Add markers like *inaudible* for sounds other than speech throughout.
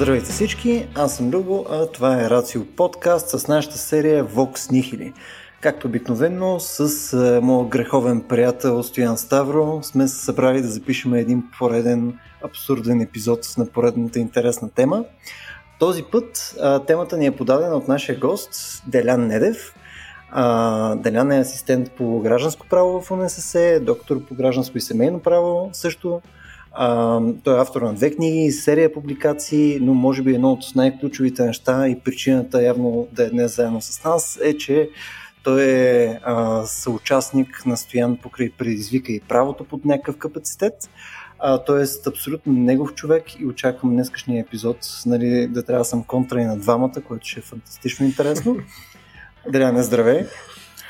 Здравейте всички, аз съм Любо, а това е Рацио подкаст с нашата серия Vox Nihili. Както обикновено с моят греховен приятел Стоян Ставро сме се събрали да запишем един пореден абсурден епизод на поредната интересна тема. Този път а, темата ни е подадена от нашия гост Делян Недев. А, Делян е асистент по гражданско право в УНСС, доктор по гражданско и семейно право също а, той е автор на две книги, серия публикации, но може би едно от най-ключовите неща и причината явно да е днес заедно с нас е, че той е а, съучастник на Стоян покрай предизвика и правото под някакъв капацитет. Той е абсолютно негов човек и очаквам днескашния епизод нали, да трябва да съм контра и на двамата, което ще е фантастично интересно. Деляне, здравей!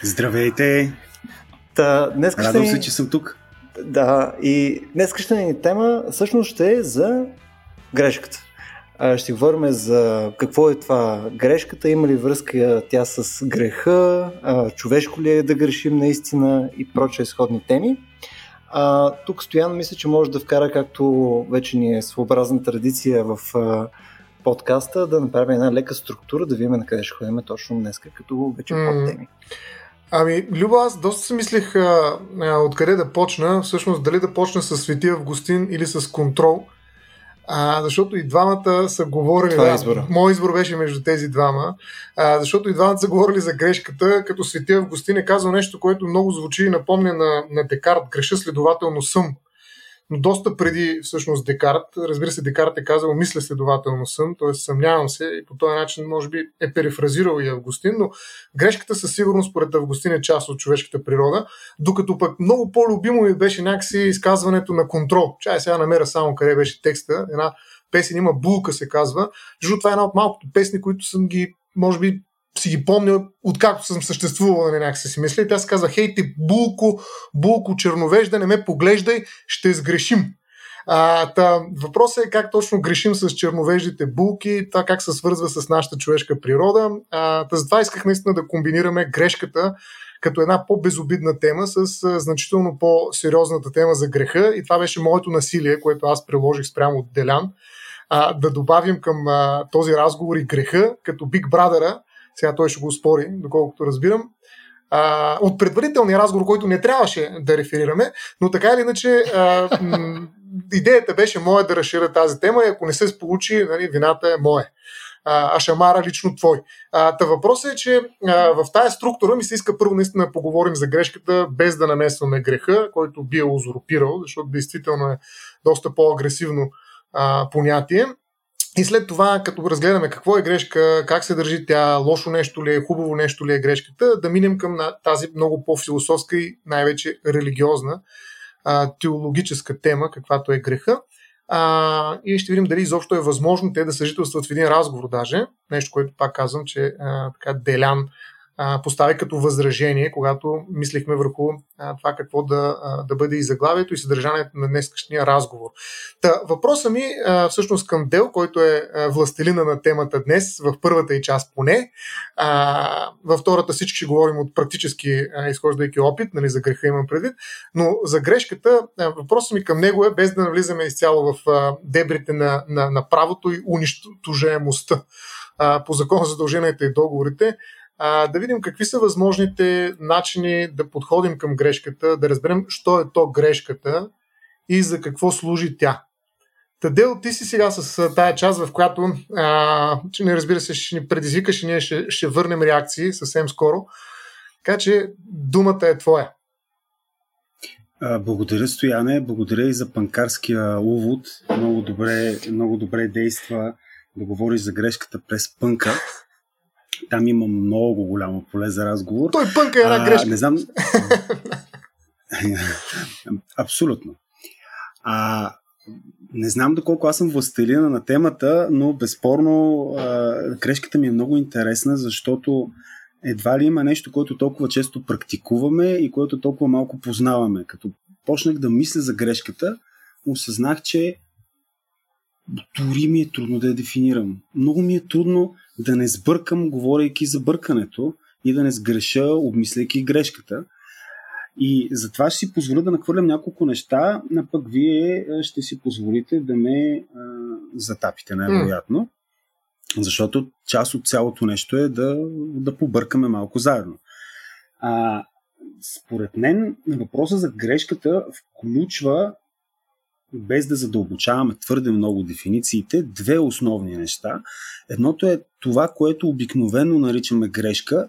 Здравейте! Та, днес Радвам се, че съм тук. Да, и днес ни тема всъщност ще е за грешката. Ще говорим за какво е това грешката, има ли връзка тя с греха, човешко ли е да грешим наистина и прочие сходни теми. А, тук Стоян мисля, че може да вкара, както вече ни е своеобразна традиция в а, подкаста, да направим една лека структура, да видим на къде ще ходим точно днес, като вече mm. под теми. Ами, Люба, аз доста си мислех а, а, откъде да почна. Всъщност, дали да почна с Свети Августин или с Контрол. А, защото и двамата са говорили. Това е избора. Мой избор беше между тези двама. А, защото и двамата са говорили за грешката, като Свети Августин е казал нещо, което много звучи и напомня на, на Декарт. Греша следователно съм но доста преди всъщност Декарт. Разбира се, Декарт е казал мисля следователно съм, т.е. съмнявам се и по този начин може би е перефразирал и Августин, но грешката със сигурност според Августин е част от човешката природа, докато пък много по-любимо ми беше някакси изказването на контрол. Чай сега намеря само къде беше текста. Една песен има Булка се казва. Защото това е една от малкото песни, които съм ги може би си ги помня, откакто съм съществувал, нали, някак си мисля. И тя се казва, хей ти, булко, булко черновежда, не ме поглеждай, ще сгрешим. Въпросът е как точно грешим с черновеждите булки, това как се свързва с нашата човешка природа. А, та, затова исках наистина да комбинираме грешката като една по-безобидна тема с а, значително по-сериозната тема за греха. И това беше моето насилие, което аз приложих спрямо от Делян. А, да добавим към а, този разговор и греха, като Big Brother, сега той ще го спори, доколкото разбирам. А, от предварителния разговор, който не трябваше да реферираме, но така или иначе а, идеята беше моя да разширя тази тема и ако не се получи, нали, вината е моя. А, а шамара лично твой. А, та въпросът е, че а, в тази структура ми се иска първо наистина да поговорим за грешката, без да намесваме греха, който би е узурпирал, защото действително е доста по-агресивно а, понятие. И след това, като разгледаме какво е грешка, как се държи тя, лошо нещо ли е, хубаво нещо ли е грешката, да минем към тази много по-философска и най-вече религиозна, а, теологическа тема, каквато е греха. А, и ще видим дали изобщо е възможно те да съжителстват в един разговор даже. Нещо, което пак казвам, че а, така Делян постави като възражение, когато мислихме върху това какво да, да бъде и заглавието и съдържанието на днескашния разговор. Та, въпросът ми всъщност към Дел, който е властелина на темата днес, в първата и част поне. Във втората всички ще говорим от практически изхождайки опит, нали, за греха имам предвид, но за грешката въпросът ми към него е, без да навлизаме изцяло в дебрите на, на, на правото и унищожаемостта по закон за задълженията и договорите, а, да видим какви са възможните начини да подходим към грешката, да разберем, що е то грешката и за какво служи тя. Тадел, ти си сега с тая част, в която, а, че не разбира се, ще ни предизвикаш и ние ще, ще върнем реакции съвсем скоро. Така че думата е твоя. Благодаря, Стояне. Благодаря и за панкарския увод. Много добре, много добре действа да говориш за грешката през пънка. Там има много голямо поле за разговор. Той пънка е една а, грешка. Не знам. *laughs* Абсолютно. А, не знам доколко аз съм властелина на темата, но безспорно а, грешката ми е много интересна, защото едва ли има нещо, което толкова често практикуваме и което толкова малко познаваме. Като почнах да мисля за грешката, осъзнах, че дори ми е трудно да я дефинирам. Много ми е трудно да не сбъркам, говорейки за бъркането и да не сгреша, обмисляйки грешката. И затова ще си позволя да нахвърлям няколко неща, а пък вие ще си позволите да ме а, затапите, най-вероятно. Mm. Защото част от цялото нещо е да, да побъркаме малко заедно. А, според мен въпроса за грешката включва, без да задълбочаваме твърде много дефинициите, две основни неща. Едното е това, което обикновено наричаме грешка,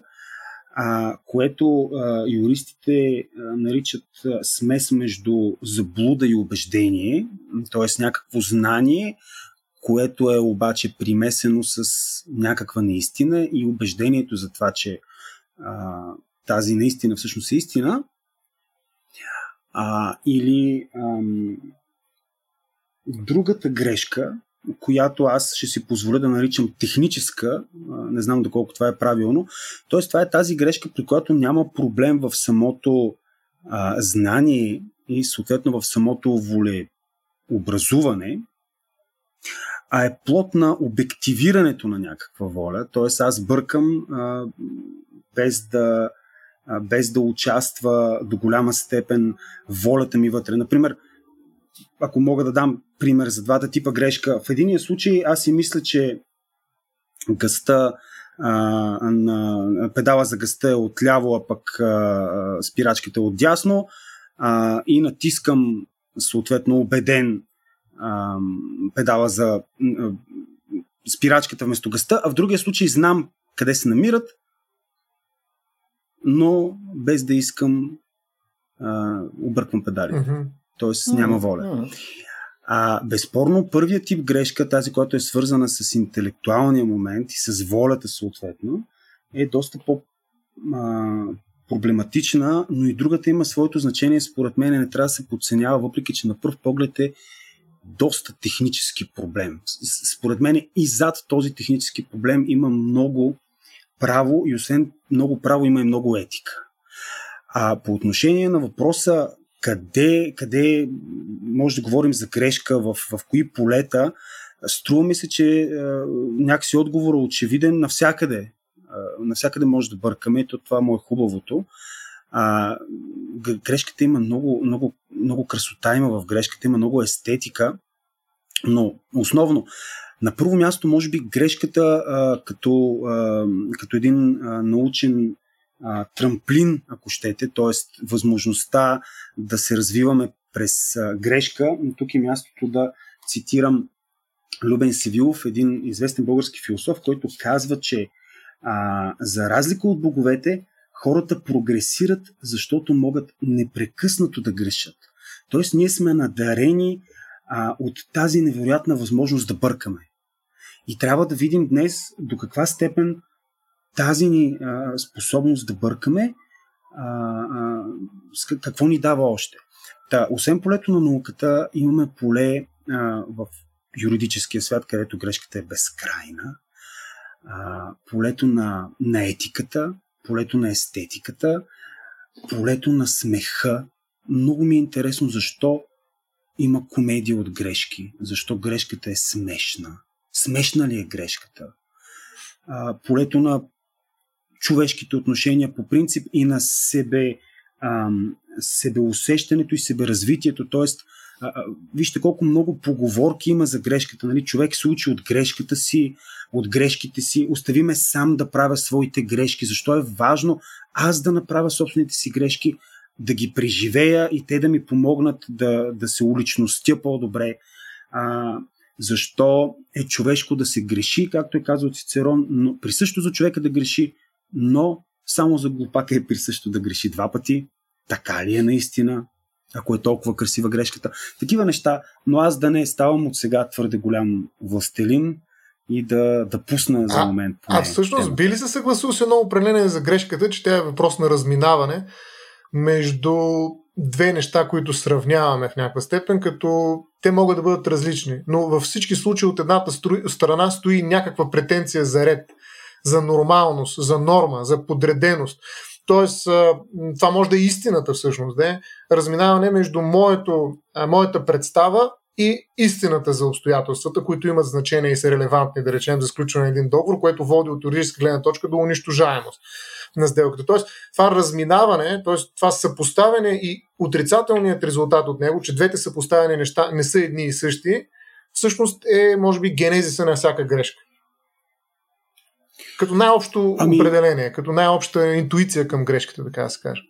а, което а, юристите а, наричат а, смес между заблуда и убеждение, т.е. някакво знание, което е обаче примесено с някаква неистина и убеждението за това, че а, тази наистина всъщност е истина, а, или ам, другата грешка, която аз ще си позволя да наричам техническа, не знам доколко това е правилно, т.е. това е тази грешка, при която няма проблем в самото а, знание и съответно в самото волеобразуване, а е плод на обективирането на някаква воля, т.е. аз бъркам а, без да без да участва до голяма степен волята ми вътре. Например, ако мога да дам пример за двата типа грешка, в единия случай аз си мисля, че гъста а, на педала за гъста е отляво, а пък а, спирачката е отдясно а, и натискам съответно убеден а, педала за а, спирачката вместо гъста, а в другия случай знам къде се намират но без да искам а, обърквам педалите. Mm-hmm. Тоест няма воля. А, безспорно, първият тип грешка, тази, която е свързана с интелектуалния момент и с волята съответно, е доста по а, проблематична, но и другата има своето значение. Според мен не трябва да се подценява, въпреки че на пръв поглед е доста технически проблем. Според мен и зад този технически проблем има много право и освен много право има и много етика. А по отношение на въпроса къде, къде може да говорим за грешка, в, в кои полета, струва ми се, че е, някакси отговор е очевиден навсякъде. Е, навсякъде може да бъркаме то това му е хубавото. А, грешката има много, много, много красота, има в грешката, има много естетика, но основно на първо място, може би, грешката а, като, а, като един а, научен трамплин, ако щете, т.е. възможността да се развиваме през грешка. Но тук е мястото да цитирам Любен Севилов, един известен български философ, който казва, че а, за разлика от боговете, хората прогресират, защото могат непрекъснато да грешат. Тоест, ние сме надарени а, от тази невероятна възможност да бъркаме. И трябва да видим днес до каква степен тази ни а, способност да бъркаме, а, а, какво ни дава още. Та, освен полето на науката, имаме поле а, в юридическия свят, където грешката е безкрайна, а, полето на, на етиката, полето на естетиката, полето на смеха. Много ми е интересно защо има комедия от грешки, защо грешката е смешна, Смешна ли е грешката? А, полето на човешките отношения по принцип и на себе, а, себеусещането и себеразвитието. Тоест, а, а, вижте колко много поговорки има за грешката. Нали? Човек се учи от грешката си, от грешките си. Остави ме сам да правя своите грешки. Защо е важно аз да направя собствените си грешки, да ги преживея и те да ми помогнат да, да се уличностя по-добре. А, защо е човешко да се греши, както е казал Цицерон, но присъщо за човека да греши, но само за глупака е присъщо да греши два пъти. Така ли е наистина? Ако е толкова красива грешката. Такива неща, но аз да не ставам от сега твърде голям властелин и да, да пусна за момент. А, а всъщност тема. би ли се съгласил с едно определение за грешката, че тя е въпрос на разминаване между две неща, които сравняваме в някаква степен, като те могат да бъдат различни. Но във всички случаи от едната страна стои някаква претенция за ред, за нормалност, за норма, за подреденост. Тоест, това може да е истината всъщност, да е разминаване между моето, моята представа и истината за обстоятелствата, които имат значение и са релевантни, да речем, за сключване на един договор, което води от юридическа гледна точка до унищожаемост. на сделката. Тоест, това разминаване, т.е. това съпоставяне и отрицателният резултат от него, че двете съпоставени неща не са едни и същи, всъщност е, може би, генезиса на всяка грешка. Като най-общо ами... определение, като най-обща интуиция към грешката, така да се каже.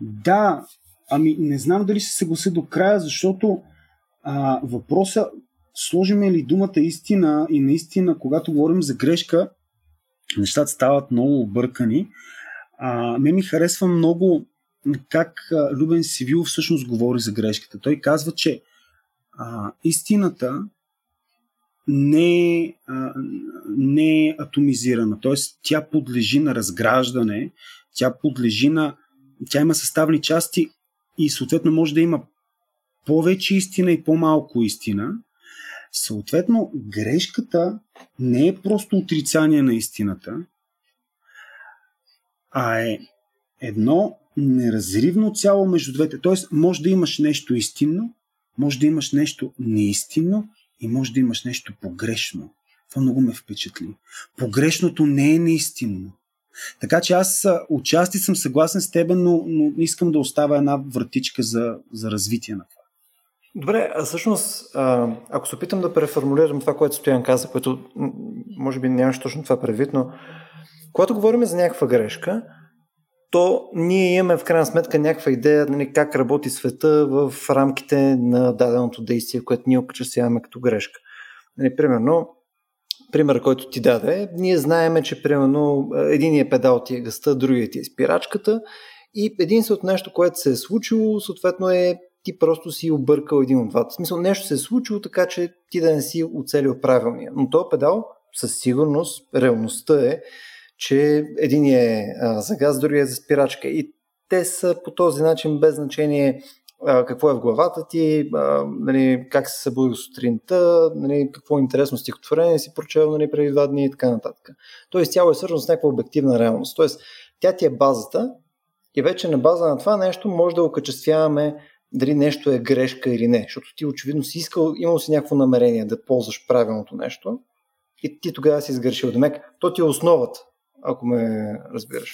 Да, ами не знам дали се съглася до края, защото а, въпроса, сложиме ли думата истина и наистина, когато говорим за грешка, нещата стават много объркани. А, ме ми харесва много как Любен Сивил всъщност говори за грешката. Той казва, че а, истината не, а, не е атомизирана, т.е. тя подлежи на разграждане, тя подлежи на. Тя има съставни части и съответно може да има повече истина и по-малко истина. Съответно, грешката не е просто отрицание на истината, а е едно неразривно цяло между двете. Тоест, може да имаш нещо истинно, може да имаш нещо неистинно и може да имаш нещо погрешно. Това много ме впечатли. Погрешното не е неистинно. Така че аз отчасти съм съгласен с теб, но, но искам да оставя една вратичка за, за развитие на това. Добре, а всъщност, ако се опитам да преформулирам това, което Стоян каза, което може би нямаш точно това предвид, но когато говорим за някаква грешка, то ние имаме в крайна сметка някаква идея нали, как работи света в рамките на даденото действие, което ние окачествяваме като грешка. Нали, примерно, пример, който ти даде, ние знаеме, че примерно единият педал ти е гъста, другият ти е спирачката и единственото нещо, което се е случило, съответно е ти просто си объркал един от двата. В смисъл, нещо се е случило така, че ти да не си оцелил правилния. Но този педал със сигурност, реалността е, че един е за газ, другия е за спирачка. И те са по този начин без значение какво е в главата ти, нали, как се събудил сутринта, нали, какво е интересно стихотворение си прочел нали, преди два дни и така нататък. Тоест тяло е свързано с някаква обективна реалност. Тоест тя ти е базата и вече на база на това нещо може да окачествяваме дали нещо е грешка или не, защото ти очевидно си искал, имал си някакво намерение да ползваш правилното нещо и ти тогава си сгрешил. Демек, то ти е основата, ако ме разбираш.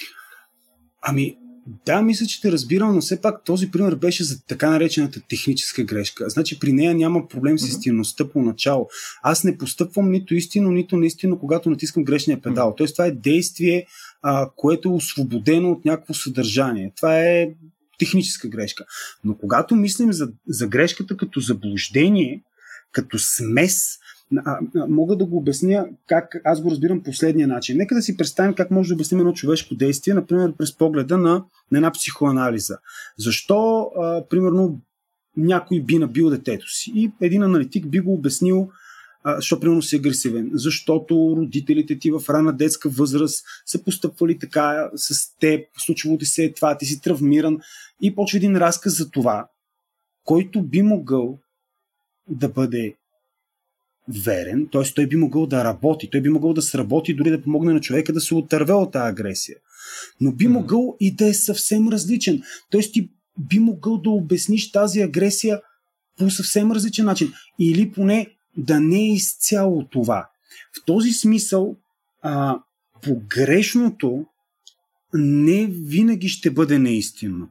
Ами, да, мисля, че те разбирам, но все пак този пример беше за така наречената техническа грешка. Значи при нея няма проблем с истинността по начало. Аз не постъпвам нито истинно, нито наистина, когато натискам грешния педал. Тоест това е действие, а, което е освободено от някакво съдържание. Това е техническа грешка. Но когато мислим за, за грешката като заблуждение, като смес, мога да го обясня как аз го разбирам последния начин. Нека да си представим как може да обясним едно човешко действие, например през погледа на, на една психоанализа. Защо, а, примерно, някой би набил детето си и един аналитик би го обяснил защо примерно си агресивен? Защото родителите ти в рана детска възраст са постъпвали така с теб, случвало ти се е това, ти си травмиран и почва един разказ за това, който би могъл да бъде верен, т.е. той би могъл да работи, той би могъл да сработи, дори да помогне на човека да се отърве от тази агресия. Но би могъл и да е съвсем различен. Т.е. ти би могъл да обясниш тази агресия по съвсем различен начин. Или поне да не е изцяло това. В този смисъл, а, погрешното не винаги ще бъде неистинно.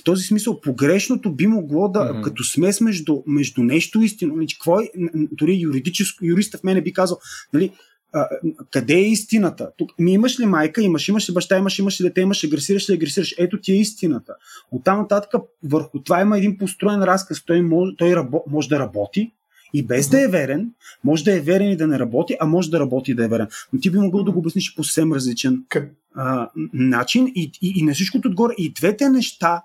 В този смисъл, погрешното би могло да, mm-hmm. като смес между, между нещо истинно, нали, какво е, дори юридическо, юриста в мене би казал, нали, а, къде е истината? Тук, ми имаш ли майка, имаш, имаш ли баща, имаш, имаш ли дете, имаш, агресираш ли, агресираш. Ето ти е истината. От там нататък върху това има един построен разказ. Той, може, той рабо, може да работи, и без да е верен, може да е верен и да не работи, а може да работи и да е верен. Но ти би могъл да го обясниш по съвсем различен а, начин и, и, и на всичкото отгоре и двете неща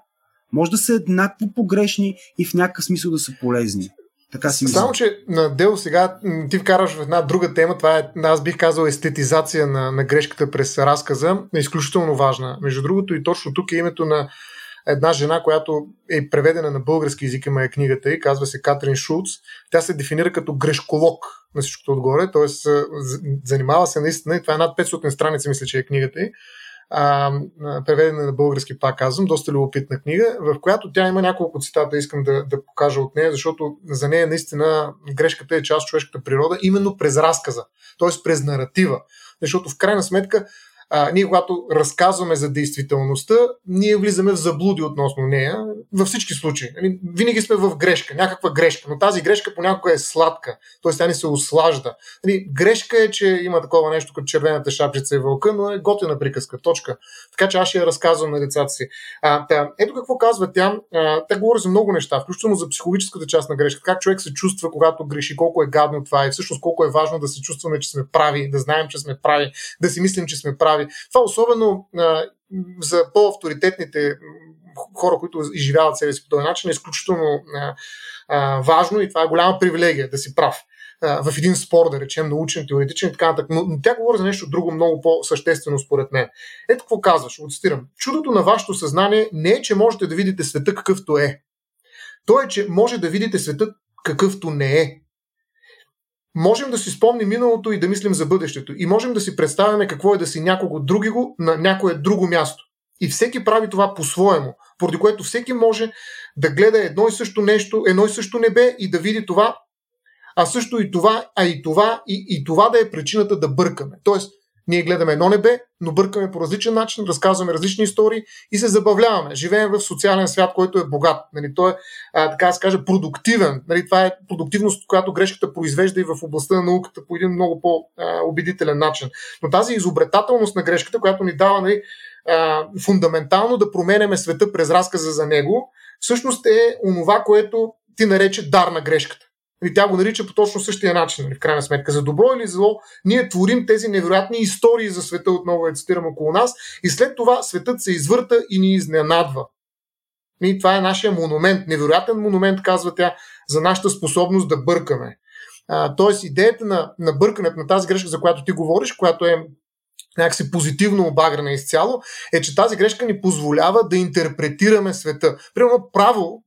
може да са еднакво погрешни и в някакъв смисъл да са полезни. Така си Само, че на Дел сега ти вкараш в една друга тема, това е, аз бих казал, естетизация на, на грешката през разказа, е изключително важна. Между другото и точно тук е името на една жена, която е преведена на български язик, има е книгата и казва се Катрин Шулц. Тя се дефинира като грешколог на всичкото отгоре, т.е. занимава се наистина, и това е над 500 страници, мисля, че е книгата й, преведена на български, пак казвам, доста любопитна книга, в която тя има няколко цитата, искам да, да покажа от нея, защото за нея наистина грешката е част от човешката природа, именно през разказа, т.е. през наратива. Защото в крайна сметка а, ние когато разказваме за действителността, ние влизаме в заблуди относно нея във всички случаи. Нали, винаги сме в грешка, някаква грешка, но тази грешка понякога е сладка, т.е. тя ни се ослажда. Нали, грешка е, че има такова нещо като червената шапчица и вълка, но е готина приказка, точка. Така че аз ще я разказвам на децата си. А, та, ето какво казва тя. А, тя говори за много неща, включително за психологическата част на грешка. Как човек се чувства, когато греши, колко е гадно това и всъщност колко е важно да се чувстваме, че сме прави, да знаем, че сме прави, да си мислим, че сме прави. Това особено а, за по-авторитетните хора, които изживяват себе си по този начин, е изключително а, а, важно и това е голяма привилегия да си прав в един спор, да речем, научен, теоретичен и така нататък. Но, но тя говори за нещо друго, много по-съществено според мен. Ето какво казваш, отстирам. Чудото на вашето съзнание не е, че можете да видите света какъвто е. То е, че може да видите света какъвто не е. Можем да си спомним миналото и да мислим за бъдещето. И можем да си представяме какво е да си някого други го на някое друго място. И всеки прави това по-своему, поради което всеки може да гледа едно и също нещо, едно и също небе и да види това а също и това, а и това, и, и това да е причината да бъркаме. Тоест, ние гледаме едно небе, но бъркаме по различен начин, разказваме различни истории и се забавляваме. Живеем в социален свят, който е богат. Нали, той е, а, така да се каже, продуктивен. Нали, това е продуктивност, която грешката произвежда и в областта на науката по един много по-убедителен начин. Но тази изобретателност на грешката, която ни дава нали, а, фундаментално да променяме света през разказа за него, всъщност е онова, което ти нарече дар на грешката. И тя го нарича по точно същия начин, нали, в крайна сметка. За добро или зло, ние творим тези невероятни истории за света, отново я цитирам около нас, и след това светът се извърта и ни изненадва. И това е нашия монумент, невероятен монумент, казва тя, за нашата способност да бъркаме. Тоест, идеята на, на бъркането, на тази грешка, за която ти говориш, която е някакси позитивно обаграна изцяло, е, че тази грешка ни позволява да интерпретираме света. Примерно право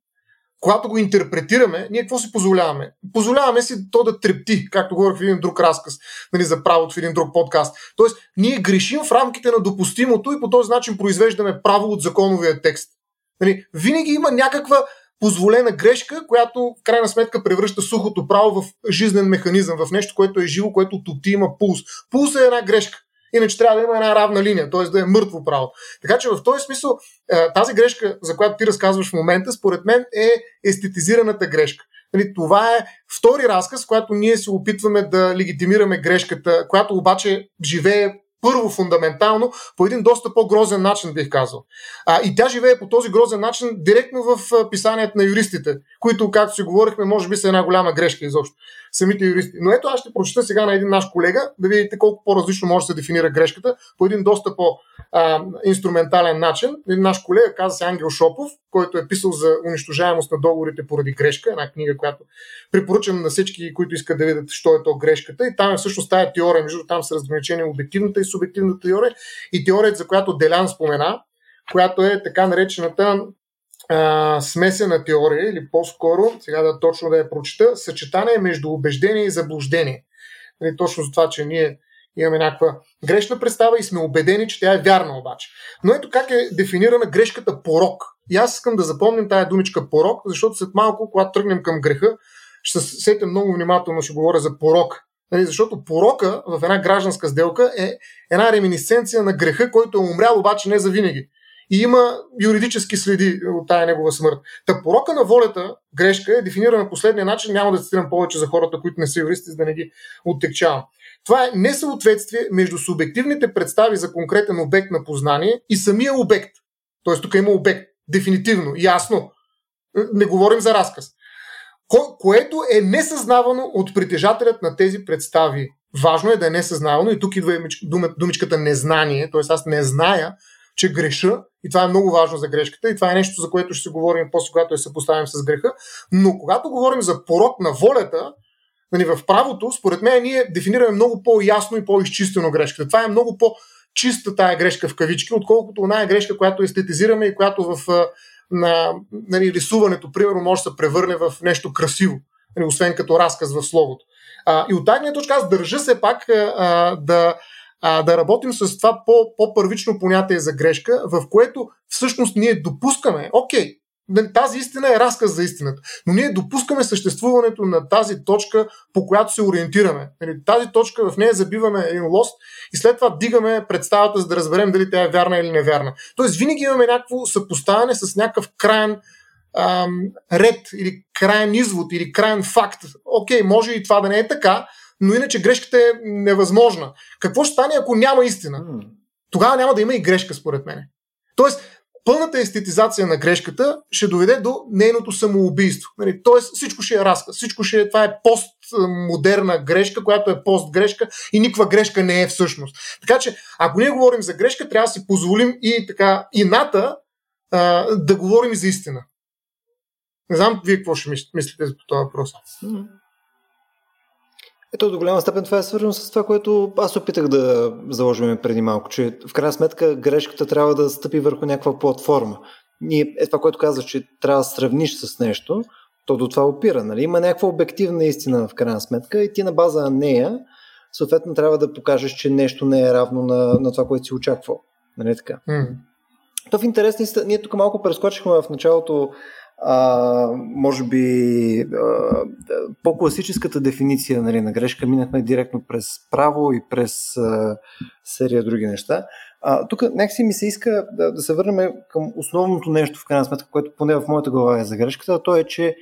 когато го интерпретираме, ние какво си позволяваме? Позволяваме си то да трепти, както говорих в един друг разказ, нали, за правото в един друг подкаст. Тоест, ние грешим в рамките на допустимото и по този начин произвеждаме право от законовия текст. Нали, винаги има някаква позволена грешка, която в крайна сметка превръща сухото право в жизнен механизъм, в нещо, което е живо, което топти има пулс. Пулс е една грешка. Иначе трябва да има една равна линия, т.е. да е мъртво право. Така че в този смисъл е, тази грешка, за която ти разказваш в момента, според мен е естетизираната грешка. Нали, това е втори разказ, когато ние се опитваме да легитимираме грешката, която обаче живее първо фундаментално по един доста по-грозен начин, бих казал. А, и тя живее по този грозен начин директно в писанието на юристите, които, както си говорихме, може би са една голяма грешка изобщо самите юристи. Но ето аз ще прочета сега на един наш колега, да видите колко по-различно може да се дефинира грешката по един доста по-инструментален начин. Един наш колега каза се Ангел Шопов, който е писал за унищожаемост на договорите поради грешка, една книга, която препоръчам на всички, които искат да видят, що е то грешката. И там е всъщност тази теория, между там са разграничени обективната и субективната теория и теорията, за която Делян спомена, която е така наречената а, смесена теория, или по-скоро, сега да точно да я прочета, съчетание между убеждение и заблуждение. Нали, точно за това, че ние имаме някаква грешна представа и сме убедени, че тя е вярна обаче. Но ето как е дефинирана грешката порок. И аз искам да запомним тая думичка порок, защото след малко, когато тръгнем към греха, ще се сетя много внимателно, ще говоря за порок. Нали, защото порока в една гражданска сделка е една реминисценция на греха, който е умрял обаче не за винаги и има юридически следи от тая негова смърт. Та порока на волята, грешка, е дефинирана последния начин. Няма да цитирам повече за хората, които не са юристи, за да не ги оттекчавам. Това е несъответствие между субективните представи за конкретен обект на познание и самия обект. Тоест тук има обект. Дефинитивно, ясно. Не говорим за разказ. Ко- което е несъзнавано от притежателят на тези представи. Важно е да е несъзнавано и тук идва думичката незнание, т.е. аз не зная, че греша и това е много важно за грешката и това е нещо, за което ще се говорим после, когато я съпоставим с греха. Но когато говорим за порок на волята, нали, в правото, според мен ние дефинираме много по-ясно и по-изчистено грешката. Това е много по-чиста тая грешка в кавички, отколкото една грешка, която естетизираме и която в на, нали, рисуването, примерно, може да се превърне в нещо красиво, нали, освен като разказ в словото. А, и от тази точка аз държа се пак а, да а, да работим с това по, по-първично понятие за грешка, в което всъщност ние допускаме, окей, тази истина е разказ за истината. Но ние допускаме съществуването на тази точка, по която се ориентираме. Нали, тази точка, в нея забиваме един лост и след това дигаме представата, за да разберем дали тя е вярна или невярна. Тоест, винаги имаме някакво съпоставяне с някакъв крайен ам, ред или крайен извод или крайен факт. Окей, може и това да не е така, но иначе грешката е невъзможна. Какво ще стане, ако няма истина? Тогава няма да има и грешка, според мен. Тоест, пълната естетизация на грешката ще доведе до нейното самоубийство. Нали? Тоест всичко ще е разказ, всичко ще е, това е постмодерна грешка, която е постгрешка и никаква грешка не е всъщност. Така че, ако ние говорим за грешка, трябва да си позволим и така ината а, да говорим за истина. Не знам вие какво ще мислите по този въпрос. Ето до голяма степен това е свързано с това, което аз опитах да заложим преди малко, че в крайна сметка грешката трябва да стъпи върху някаква платформа. Ние, е това, което казах, че трябва да сравниш с нещо, то до това опира. Нали? Има някаква обективна истина в крайна сметка и ти на база на нея съответно трябва да покажеш, че нещо не е равно на, на това, което си очаквал. Нали така? Mm. То в интересни, ние тук малко прескочихме в началото може би а, по-класическата дефиниция нали, на грешка минахме директно през право и през а, серия други неща. А, тук някакси ми се иска да, да се върнем към основното нещо, в крайна сметка, което поне в моята глава е за грешката, а то е, че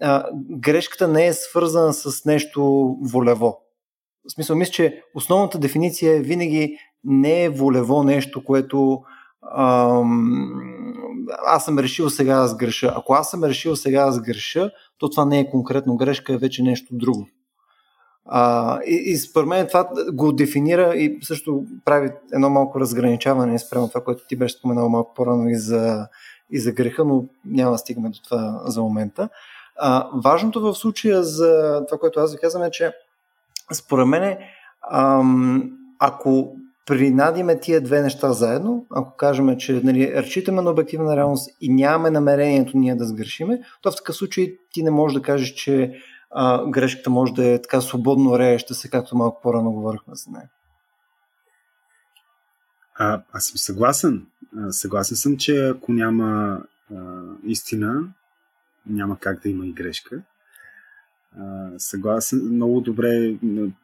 а, грешката не е свързана с нещо волево. В смисъл, мисля, че основната дефиниция е винаги не е волево нещо, което аз съм решил сега да сгреша. Ако аз съм решил сега да сгреша, то това не е конкретно грешка, е вече нещо друго. А, и, и според мен това го дефинира и също прави едно малко разграничаване спрямо това, което ти беше споменал малко по-рано и за, и за греха, но няма да стигаме до това за момента. А, важното в случая за това, което аз ви казвам е, че според мен ако принадиме тия две неща заедно, ако кажем, че нали, разчитаме на обективна реалност и нямаме намерението ние да сгрешиме, то в такъв случай ти не можеш да кажеш, че а, грешката може да е така свободно рееща се, както малко по-рано говорихме за нея. А, аз съм съгласен. Съгласен съм, че ако няма а, истина, няма как да има и грешка съгласен, много добре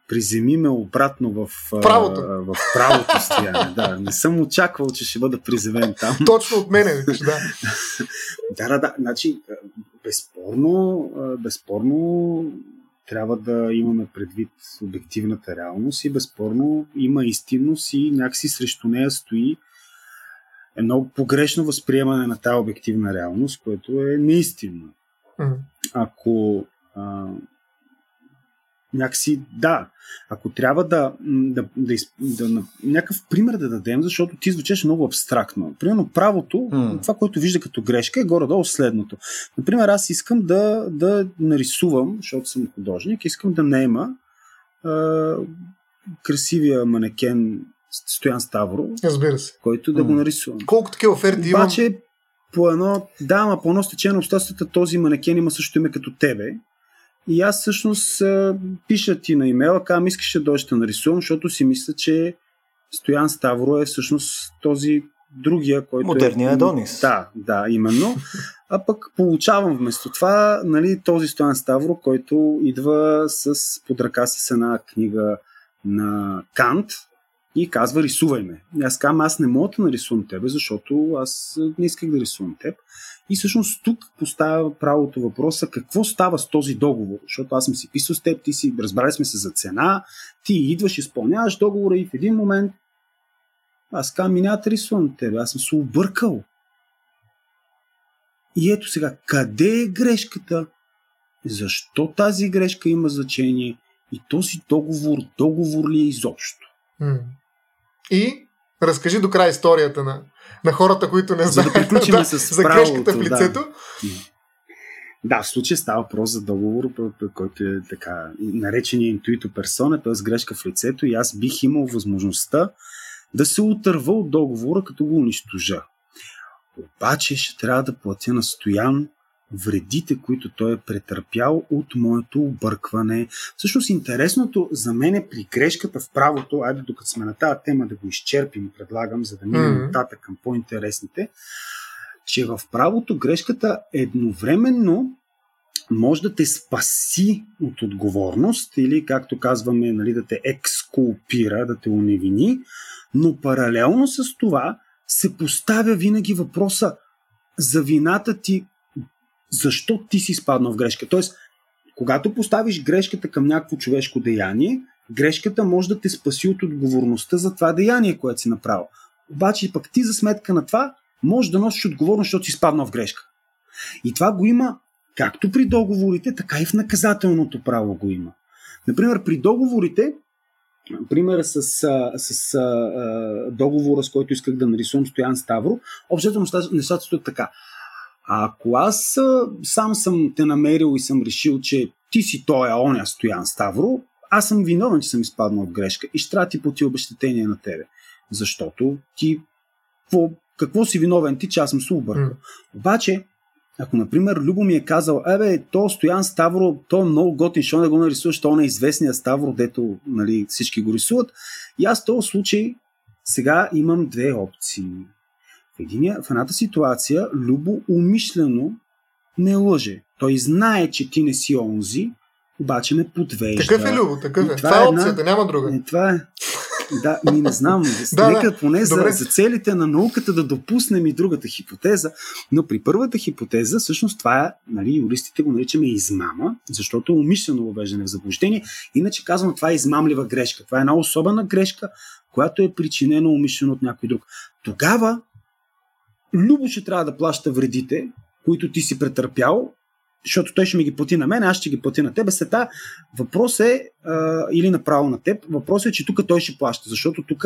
приземи ме обратно в правото, в правото стояние. Да, не съм очаквал, че ще бъда приземен там. *laughs* Точно от мене, да. *laughs* да, да, да. Значи, безспорно, безспорно трябва да имаме предвид обективната реалност и безспорно има истинност и някакси срещу нея стои едно погрешно възприемане на тази обективна реалност, което е неистинно. Ако а, някакси, да, ако трябва да, да, да, да, да някакъв пример да дадем, защото ти звучеше много абстрактно. Примерно правото, mm. това, което вижда като грешка е горе-долу следното. Например, аз искам да, да нарисувам, защото съм художник, искам да наема а, красивия манекен Стоян Ставро, Разбира се. който да mm. го нарисувам. Колко такива оферти имам? Обаче, по едно, да, ама по едно стечение на обстоятелствата този манекен има също име като тебе и аз всъщност пиша ти на имейла, казвам, искаш да дойдеш да нарисувам, защото си мисля, че Стоян Ставро е всъщност този другия, който Модерния е... Адонис. Да, да, именно. А пък получавам вместо това нали, този Стоян Ставро, който идва с под ръка с една книга на Кант и казва рисувай ме. И аз казвам, аз не мога да нарисувам тебе, защото аз не исках да рисувам теб. И всъщност тук поставя правото въпроса какво става с този договор, защото аз съм си писал с теб, ти си, разбрали сме се за цена, ти идваш, изпълняваш договора и в един момент аз казвам, ми няма да рисувам тебе, аз съм се объркал. И ето сега, къде е грешката? Защо тази грешка има значение? И този договор, договор ли е изобщо? И разкажи до края историята на на хората, които не знаят. За да приключим *laughs* да, с за грешката в лицето. Да. Да, в случая става въпрос за договор, който е така наречения интуито персона, т.е. грешка в лицето и аз бих имал възможността да се отърва от договора, като го унищожа. Обаче ще трябва да платя на Стоян вредите, които той е претърпял от моето объркване. Всъщност интересното за мен е при грешката в правото, айде докато сме на тази тема да го изчерпим, предлагам, за да минем mm-hmm. нататък към по-интересните, че в правото грешката едновременно може да те спаси от отговорност или, както казваме, нали, да те екскулпира, да те уневини, но паралелно с това се поставя винаги въпроса за вината ти, защо ти си спаднал в грешка. Тоест, когато поставиш грешката към някакво човешко деяние, грешката може да те спаси от отговорността за това деяние, което си направил. Обаче пък ти за сметка на това може да носиш отговорност, защото си спаднал в грешка. И това го има както при договорите, така и в наказателното право го има. Например, при договорите, пример с, с, с договора, с който исках да нарисувам Стоян Ставро, общо нещата стоят така. Ако аз сам съм те намерил и съм решил, че ти си той, а оня Стоян Ставро, аз съм виновен, че съм изпаднал в грешка и ще трябва ти плати обещетение на тебе. Защото ти какво, какво си виновен ти, че аз съм се объркал. Mm. Обаче, ако, например, Любо ми е казал, ебе, то Стоян Ставро, то е много готин, що не го нарисуваш, то е известния Ставро, дето нали, всички го рисуват. И аз в този случай сега имам две опции. Единия, в едната ситуация Любо умишлено не лъже. Той знае, че ти не си онзи, обаче ме подвежда. Такъв е Любо, такъв е. Това, това е опцията, една... няма друга. Не, това е. Да, ми не знам. *laughs* да, Нека поне за, за целите на науката да допуснем и другата хипотеза. Но при първата хипотеза, всъщност това е, нали, юристите го наричаме измама, защото е умишлено въвеждане в заблуждение. Иначе казвам, това е измамлива грешка. Това е една особена грешка, която е причинена умишлено от някой друг. Тогава Любо ще трябва да плаща вредите, които ти си претърпял, защото той ще ми ги плати на мен, аз ще ги плати на теб. Сета, въпрос е, а, или направо на теб, въпрос е, че тук той ще плаща, защото тук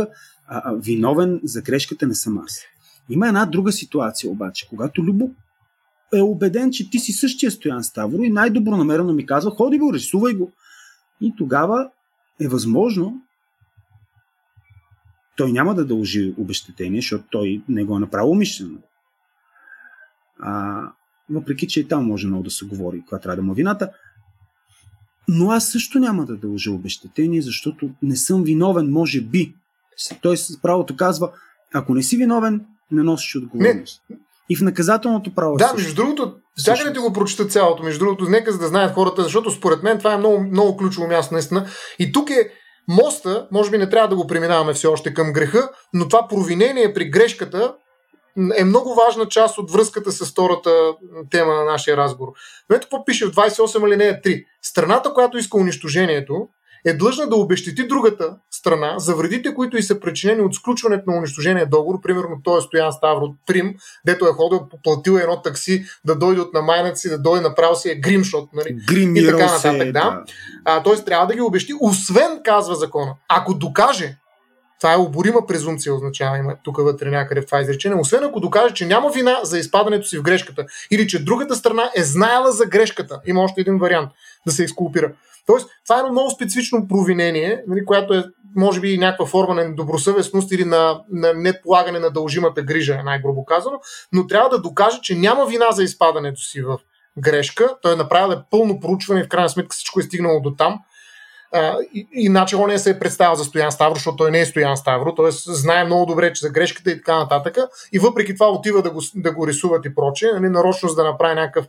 виновен за грешката не съм аз. Има една друга ситуация обаче, когато Любо е убеден, че ти си същия Стоян Ставро и най-добронамерено ми казва, ходи го, рисувай го. И тогава е възможно той няма да дължи обещетение, защото той не го е направил умишлено. А, въпреки че и там може много да се говори, коя трябва да му е вината. Но аз също няма да дължа обещетение, защото не съм виновен, може би. Той правото казва, ако не си виновен, не носиш отговорност. Не. И в наказателното право. Да, между другото, всяка да ти го прочита цялото. Между другото, нека за да знаят хората, защото според мен това е много, много ключово място, наистина. И тук е моста, може би не трябва да го преминаваме все още към греха, но това провинение при грешката е много важна част от връзката с втората тема на нашия разговор. Ето какво пише в 28 алинея 3. Страната, която иска унищожението, е длъжна да обещети другата страна за вредите, които и са причинени от сключването на унищожения договор. Примерно той е Стоян Ставро от Прим, дето е ходил, поплатил едно такси да дойде от намайната си, да дойде направо си е гримшот. Нали? и така нататък. Да. А, тоест трябва да ги обещи, освен, казва закона, ако докаже, това е оборима презумпция, означава има тук вътре някъде в това изречение. Освен ако докаже, че няма вина за изпадането си в грешката или че другата страна е знаела за грешката. Има още един вариант да се изкулпира. Тоест, това е едно много специфично провинение, нали, което е, може би, някаква форма на добросъвестност или на, на неполагане на дължимата грижа, най-грубо казано, но трябва да докаже, че няма вина за изпадането си в грешка. Той е направил е пълно проучване и в крайна сметка всичко е стигнало до там иначе он не се е представил за Стоян Ставро, защото той не е Стоян Ставро, т.е. знае много добре, че за грешката и така нататък. И въпреки това отива да го, да го рисуват и прочее, нали, нарочно за да направи някакъв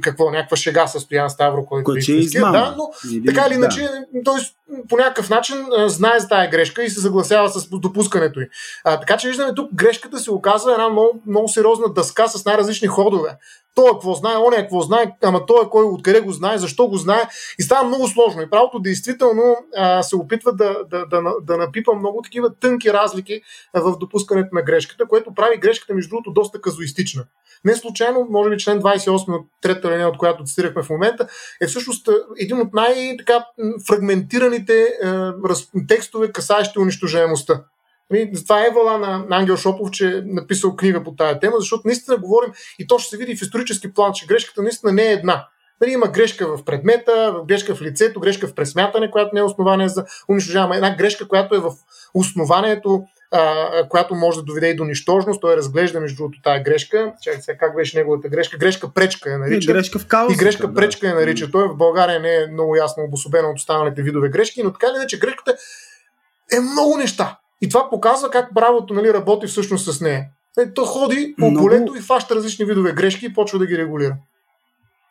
какво, някаква шега състоян Ставро, който Кой, е измама. Да, но или, така или иначе, да. той по някакъв начин знае за тази грешка и се съгласява с допускането й. А, така че виждаме тук грешката се оказва една много, много сериозна дъска с най-различни ходове. Той какво знае, он е какво знае, ама той е кой откъде го знае, защо го знае. И става много сложно. И правото действително а, се опитва да, да, да, да напипа много такива тънки разлики в допускането на грешката, което прави грешката, между другото, доста казуистична. Не случайно, може би член 28 от трета линия, от която цитирахме в момента, е всъщност един от най-фрагментираните е, текстове, касаещи унищожаемостта. Ами, това е вала на Ангел Шопов, че е написал книга по тая тема, защото наистина говорим, и то ще се види в исторически план, че грешката наистина не е една. Нали, има грешка в предмета, грешка в лицето, грешка в пресмятане, която не е основание за унищожаване. Една грешка, която е в основанието, а, която може да доведе и до нищожност. Той разглежда, между другото, тази грешка. Чакай сега, как беше неговата грешка? Грешка пречка я нарича. И грешка в каузата, И грешка пречка я нарича. Той в България не е много ясно обособена от останалите видове грешки, но така или иначе грешката е много неща. И това показва как правото нали, работи всъщност с нея. Е, то ходи по Много- полето и фаща различни видове грешки и почва да ги регулира.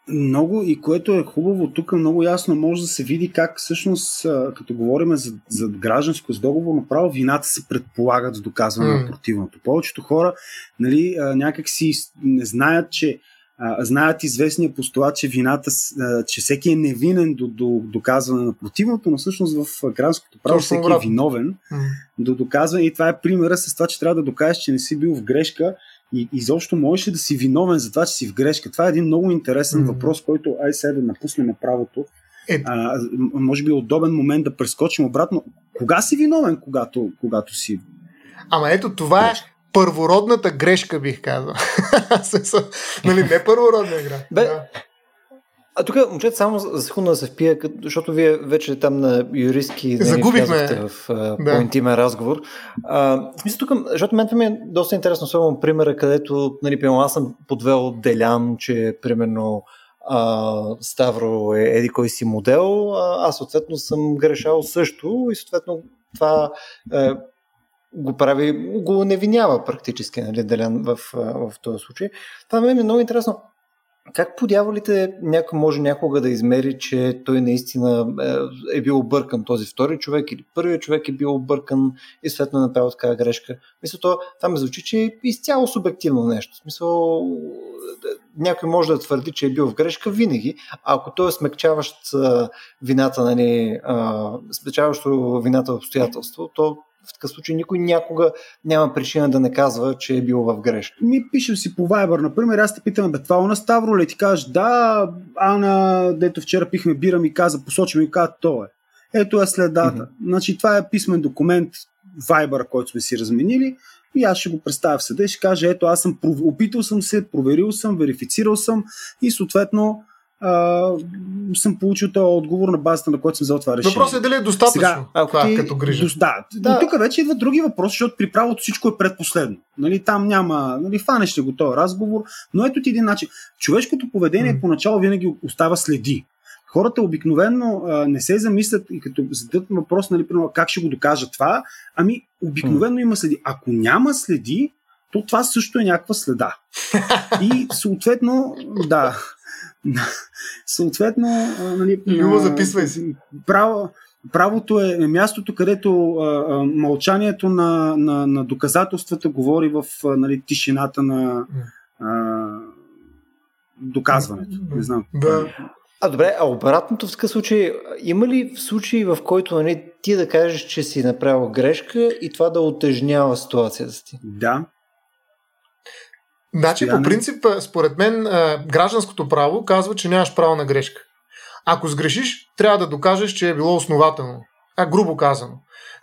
Много и което е хубаво, тук много ясно може да се види как всъщност, като говорим за, за гражданско, с договорно право, вината се предполагат с доказване М. на противното. Повечето хора нали, някак си не знаят, че знаят известния постулат, че вината, че всеки е невинен до, до доказване на противното, но всъщност в гражданското право Точно всеки обратно. е виновен М. до доказване. И това е примера с това, че трябва да докажеш, че не си бил в грешка и изобщо можеш ли да си виновен за това, че си в грешка. Това е един много интересен Мгм. въпрос, който ай сега да напуснем правото. Е. А, може би е удобен момент да прескочим обратно. Кога си виновен, когато, когато си Ама ето това е първородната грешка, бих казал. *laughs* Нали, не първородна игра. Бе, Да. А тук, момчета, само за секунда да се впия, защото вие вече там на юристки нали, Загубихме. в а, Да. по-интимен разговор. А, в смисъл тук, защото мен ми е доста интересно, особено примера, където, нали, примерно, аз съм подвел Делян, че примерно а, Ставро е еди кой си модел, а, аз съответно съм грешал също и съответно това е, го прави, го невинява практически, нали, Делян в, в този случай. Това ми е много интересно. Как по дяволите някой може някога да измери, че той наистина е, е бил объркан този втори човек или първият човек е бил объркан и съответно е направил такава грешка? Мисля, то, ме звучи, че е изцяло субективно нещо. Смисъл, някой може да твърди, че е бил в грешка винаги, а ако той е смягчаващ а, вината, нали, а, смягчаващо вината обстоятелство, то в такъв случай никой някога няма причина да не казва, че е бил в грешка. ми пишем си по Viber, например, аз те питам, бе, това е на Ставро ли? Ти кажеш, да, Ана, дето вчера пихме бира, ми каза, посочи ми, каза, то е. Ето е следата. Mm-hmm. Значи това е писмен документ, Viber, който сме си разменили и аз ще го представя в съда и ще кажа, ето аз съм опитал съм се, проверил съм, верифицирал съм и съответно а, съм получил този отговор на базата, на който съм взел това решение. Въпросът е дали е достатъчно Сега, ако ти- като грижа. До- Да, Да. но тук вече идват други въпроси, защото при правото всичко е предпоследно. Нали, там няма, нали, фанеш ли го този разговор, но ето ти един начин. Човешкото поведение М. поначало винаги остава следи. Хората обикновено а, не се замислят и като зададат въпрос, нали, как ще го докажа това, ами обикновено има следи. Ако няма следи, то това също е някаква следа. *laughs* И съответно, да, съответно, нали, Любо, а, записвай си. Право, правото е мястото, където а, а, мълчанието на, на, на доказателствата говори в а, нали, тишината на а, доказването. Не знам. Да. А добре, а обратното в такъв случай, има ли случаи, в който нали, ти да кажеш, че си направил грешка и това да отежнява ситуацията ти? Да. Значи, по принцип, според мен, гражданското право казва, че нямаш право на грешка. Ако сгрешиш, трябва да докажеш, че е било основателно. А, грубо казано.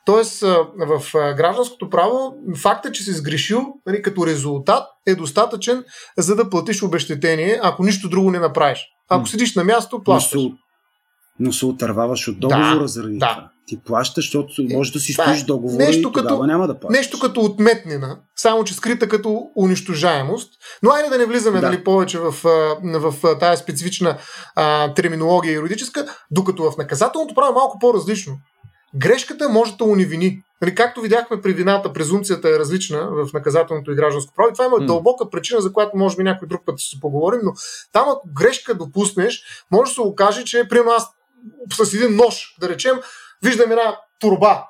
Тоест, в гражданското право, факта, че си сгрешил нали, като резултат е достатъчен, за да платиш обещетение, ако нищо друго не направиш. Ако седиш на място, Но се, плащаш. Но се отърваваш от договора заради да. това. Ти плащаш, защото може да си Това е стоиш договора нещо и тогава като- няма да плащаш. Нещо като отметнина, само че скрита като унищожаемост. Но айде да не влизаме Да. нали, повече в, в, в тази специфична а, терминология юридическа, докато в наказателното право е малко по-различно. Грешката може да унивини. Нали, както видяхме при вината, презумцията е различна в наказателното и гражданско право. И това има М. дълбока причина, за която може би някой друг път ще си поговорим, но там ако грешка допуснеш, може да се окаже, че примерно аз с един нож, да речем, виждам една турба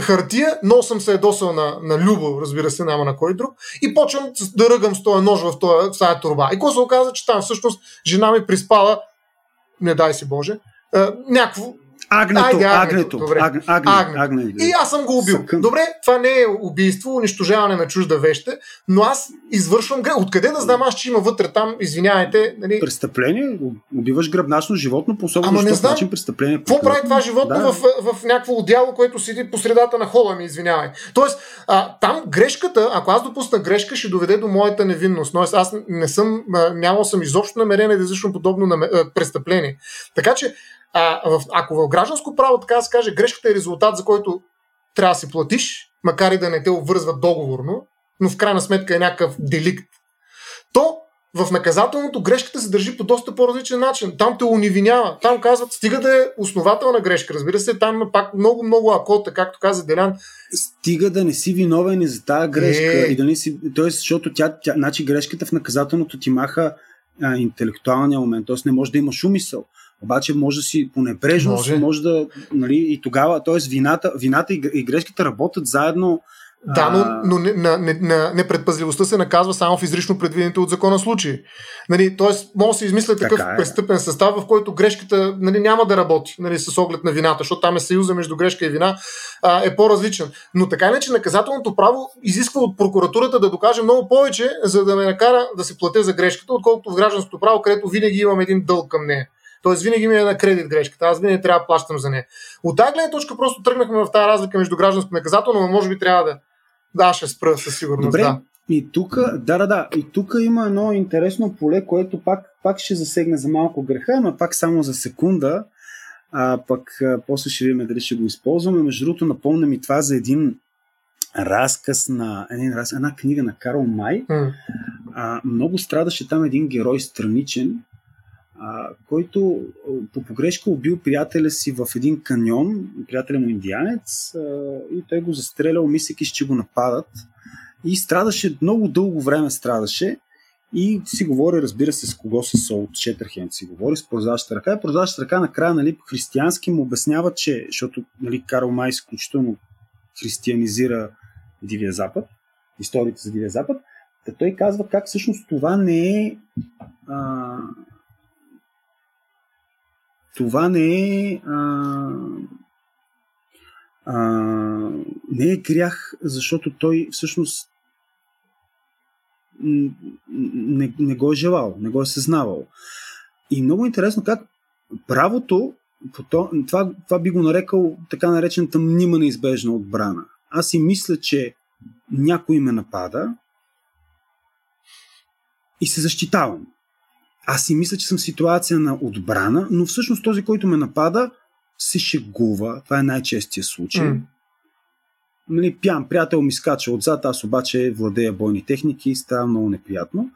хартия, но съм се едосал на, на Любо, разбира се, няма на кой друг, и почвам да ръгам с този нож в в тази турба. И какво се оказа, че там всъщност жена ми приспала, не дай си Боже, някакво Агнето, Айде, агнето, агнето. добре. Аг, агне, Агнето. агне, И аз съм го убил. Съкън. Добре, това не е убийство, унищожаване на чужда веща, но аз извършвам грех. Откъде да знам аз, че има вътре там, извинявайте, нали, Престъпление, убиваш гръбначно животно, по особено Ама не знам. начин престъпление. Какво прави това животно Да. в, в някакво отдяло, което седи по средата на хола ми, извинявай. Тоест, а, там грешката, ако аз допусна грешка, ще доведе до моята невинност. Тоест, аз не съм, нямал съм изобщо намерение да извършвам подобно наме- а, престъпление. Така че, а, в, ако в гражданско право, така да се каже, грешката е резултат, за който трябва да си платиш, макар и да не те обвързват договорно, но в крайна сметка е някакъв деликт, то В наказателното грешката се държи по доста по-различен начин. Там те унивинява. Там казват, стига да е основателна грешка. Разбира се, там има пак много, много акота, както каза Делян. Стига да не си виновен и за тази грешка. Е... И да не си... Тоест, защото тя, тя, значи грешката в наказателното ти маха а, интелектуалния момент. Тоест не може да имаш умисъл. Обаче може да си по небрежност, може. може да, нали, и тогава, т.е. вината, вината и, и грешката работят заедно да, но, но не, на, не, на, непредпазливостта се наказва само в изрично предвидените от закона случаи. Нали, Тоест, може да се измисля такъв е. престъпен състав, в който грешката нали, няма да работи нали, с оглед на вината, защото там е съюза между грешка и вина, а, е по-различен. Но така иначе наказателното право изисква от прокуратурата да докаже много повече, за да ме накара да се платя за грешката, отколкото в гражданското право, където винаги имам един дълг към нея. Тоест винаги ми е на кредит грешката. Аз винаги трябва да плащам за нея. От тази гледна точка просто тръгнахме в тази разлика между гражданско и наказателно, но може би трябва да да, ще спра със сигурност. Добре. Да. И тук, да, да, да. И тук има едно интересно поле, което пак, пак ще засегне за малко греха, но пак само за секунда. А пък а, после ще видим дали ще го използваме. Между другото, напомня ми това за един разказ на един раз, една книга на Карл Май. Mm. А, много страдаше там един герой страничен, който по погрешка убил приятеля си в един каньон, приятеля му индианец, а, и той го застрелял, мислейки, че го нападат. И страдаше, много дълго време страдаше. И си говори, разбира се, с кого с Сол Четърхенд си говори, с прозрачната ръка. И прозрачната ръка накрая, нали, християнски му обяснява, че, защото нали, Карл Май изключително християнизира Дивия Запад, историята за Дивия Запад, той казва как всъщност това не е а, това не е а, а, не е грях, защото той всъщност не, не го е желал, не го е съзнавал. И много интересно как правото, това, това би го нарекал така наречената мнима неизбежна отбрана. Аз си мисля, че някой ме напада и се защитавам. Аз си мисля, че съм в ситуация на отбрана, но всъщност този, който ме напада, се шегува. Това е най-честия случай. Mm. Нали, пян, приятел ми скача отзад, аз обаче владея бойни техники и става много неприятно.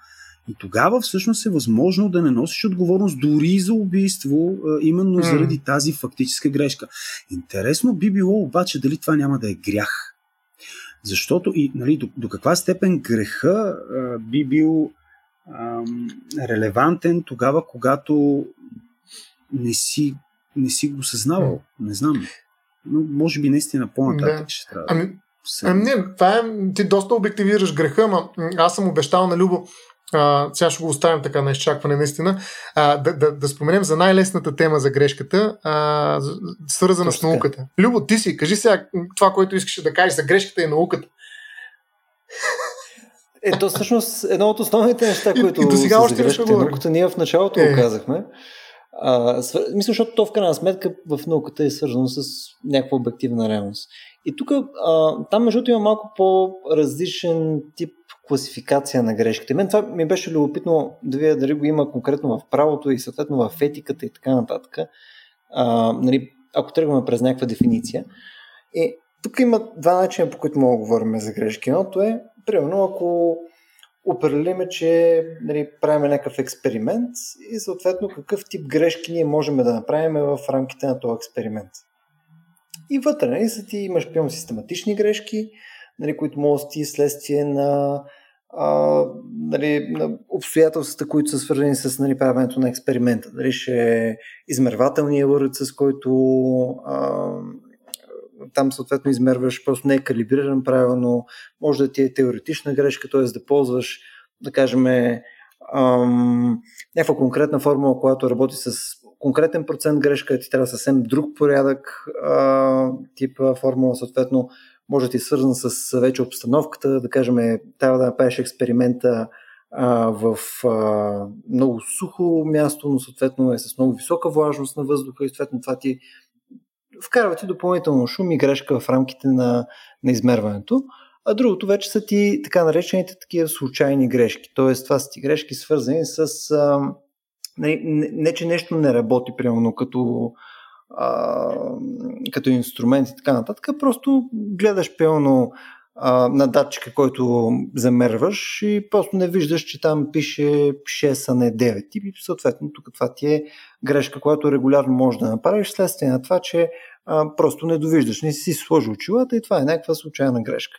И тогава всъщност е възможно да не носиш отговорност дори за убийство, именно mm. заради тази фактическа грешка. Интересно би било обаче дали това няма да е грях. Защото и нали, до, до каква степен греха а, би бил ам, релевантен тогава, когато не си, не си го съзнавал. Не знам. Но може би наистина по-нататък да. ще трябва. Ами, ами не, това е, ти доста обективираш греха, ама аз съм обещал на Любо, а, сега ще го оставим така на изчакване наистина, а, да, да, да споменем за най-лесната тема за грешката, а, свързана Точно с науката. Любо, ти си, кажи сега това, което искаш да кажеш за грешката и науката. Ето, всъщност, едно от основните неща, които и, и до сега още не науката, ние в началото е. го казахме. А, свър... Мисля, защото то в крайна сметка в науката е свързано с някаква обективна реалност. И тук, там между има малко по-различен тип класификация на грешките. Мен това ми беше любопитно да видя дали го има конкретно в правото и съответно в етиката и така нататък. А, нали, ако тръгваме през някаква дефиниция. И тук има два начина, по които мога да говорим за грешки. Едното е примерно, ако определиме, че нали, правим някакъв експеримент и съответно какъв тип грешки ние можем да направим в рамките на този експеримент. И вътре, нали, са ти имаш пълно систематични грешки, нали, които могат да ти следствие на, а, нали, на обстоятелствата, които са свързани с нали, правенето на експеримента. Дали ще е измервателния уред, с който а, там съответно измерваш, просто не е калибриран правилно, може да ти е теоретична грешка, т.е. да ползваш, да кажем, ам, някаква конкретна формула, която работи с конкретен процент грешка, ти трябва съвсем друг порядък а, тип формула, съответно може да ти е свързан с вече обстановката, да кажем, трябва да направиш експеримента в а, много сухо място, но съответно е с много висока влажност на въздуха и съответно това ти вкарват и допълнително шум и грешка в рамките на, на измерването. А другото вече са ти така наречените такива случайни грешки. Тоест, това са ти грешки свързани с. А, не, не, не, че нещо не работи, примерно, като, а, като инструмент и така нататък, просто гледаш пълно на датчика, който замерваш и просто не виждаш, че там пише 6, а не 9. И съответно тук това ти е грешка, която регулярно можеш да направиш, следствие на това, че а, просто не довиждаш, не си сложил очилата и това е някаква случайна грешка.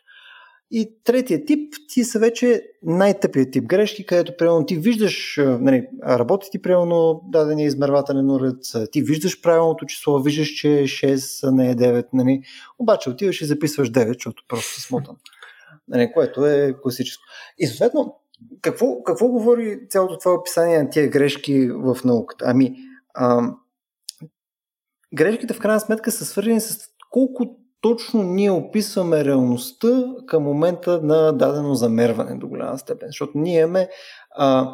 И третия тип ти са вече най-тъпият тип грешки, където примерно ти виждаш, нали, работи ти примерно дадения измервателен уред, ти виждаш правилното число, виждаш, че е 6, а не е 9, нали, обаче отиваш и записваш 9, защото просто си смотан. Нали, което е класическо. И съответно, какво, какво говори цялото това описание на тия грешки в науката? Ами, а, грешките в крайна сметка са свързани с колко точно ние описваме реалността към момента на дадено замерване до голяма степен. Защото ние имаме, а,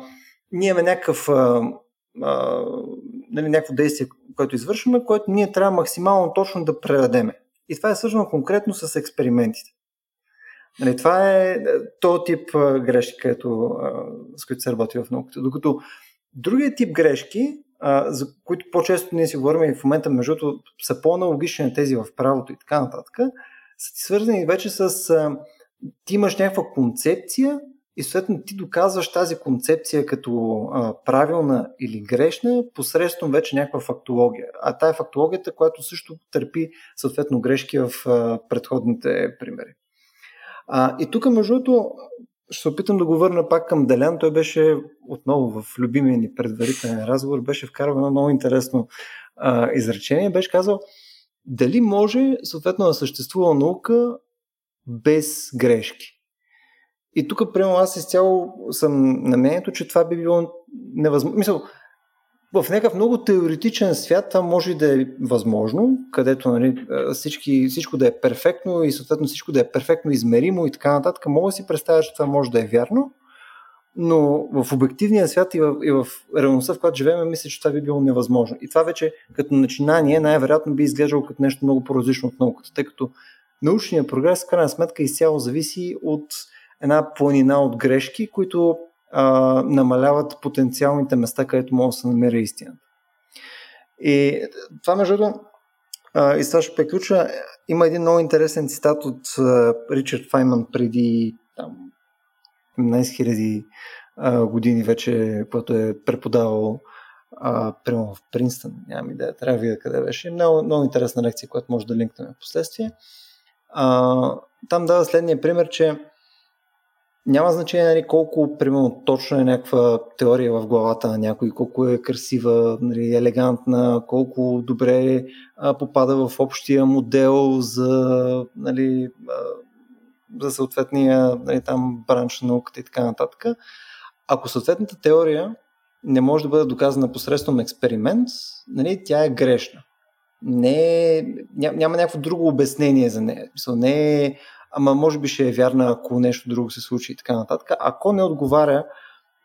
ние имаме някакъв, а, а, нали, някакво действие, което извършваме, което ние трябва максимално точно да предадеме. И това е свързано конкретно с експериментите. Нали, това е то тип грешки, където, с които се работи в науката. Докато другия тип грешки за които по-често ние си говорим и в момента, между другото, са по-аналогични на тези в правото и така нататък, са ти свързани вече с а, ти имаш някаква концепция и съответно ти доказваш тази концепция като а, правилна или грешна посредством вече някаква фактология. А тая е фактологията, която също търпи съответно грешки в а, предходните примери. А, и тук, между другото, ще се опитам да го върна пак към Делян. Той беше отново в любимия ни предварителен разговор, беше вкарал едно много интересно а, изречение. Беше казал, дали може съответно да съществува наука без грешки. И тук, прямо аз изцяло съм на мнението, че това би било невъзможно. Мисъл, в някакъв много теоретичен свят това може да е възможно, където нали, всички, всичко да е перфектно и съответно всичко да е перфектно измеримо и така нататък. Мога да си представя, че това може да е вярно, но в обективния свят и в, и в реалността, в която живеем, мисля, че това би било невъзможно. И това вече като начинание най-вероятно би изглеждало като нещо много по-различно от науката, тъй като научният прогрес в крайна сметка изцяло зависи от една планина от грешки, които а, намаляват потенциалните места, където може да се намери истината. И това, между другото, и това ще приключа, има един много интересен цитат от а, Ричард Файман преди там, 15 000 години вече, който е преподавал а, прямо в Принстън, нямам идея, трябва да видя къде беше. Много, много интересна лекция, която може да линкнем в последствие. А, там дава следния пример, че няма значение нали, колко, примерно, точно е някаква теория в главата на някой, колко е красива, нали, елегантна, колко добре а, попада в общия модел за, нали, а, за съответния нали, там, бранш на науката и така нататък. Ако съответната теория не може да бъде доказана посредством експеримент, нали, тя е грешна. Не, е, няма някакво друго обяснение за нея. Не е ама може би ще е вярна, ако нещо друго се случи и така нататък. Ако не отговаря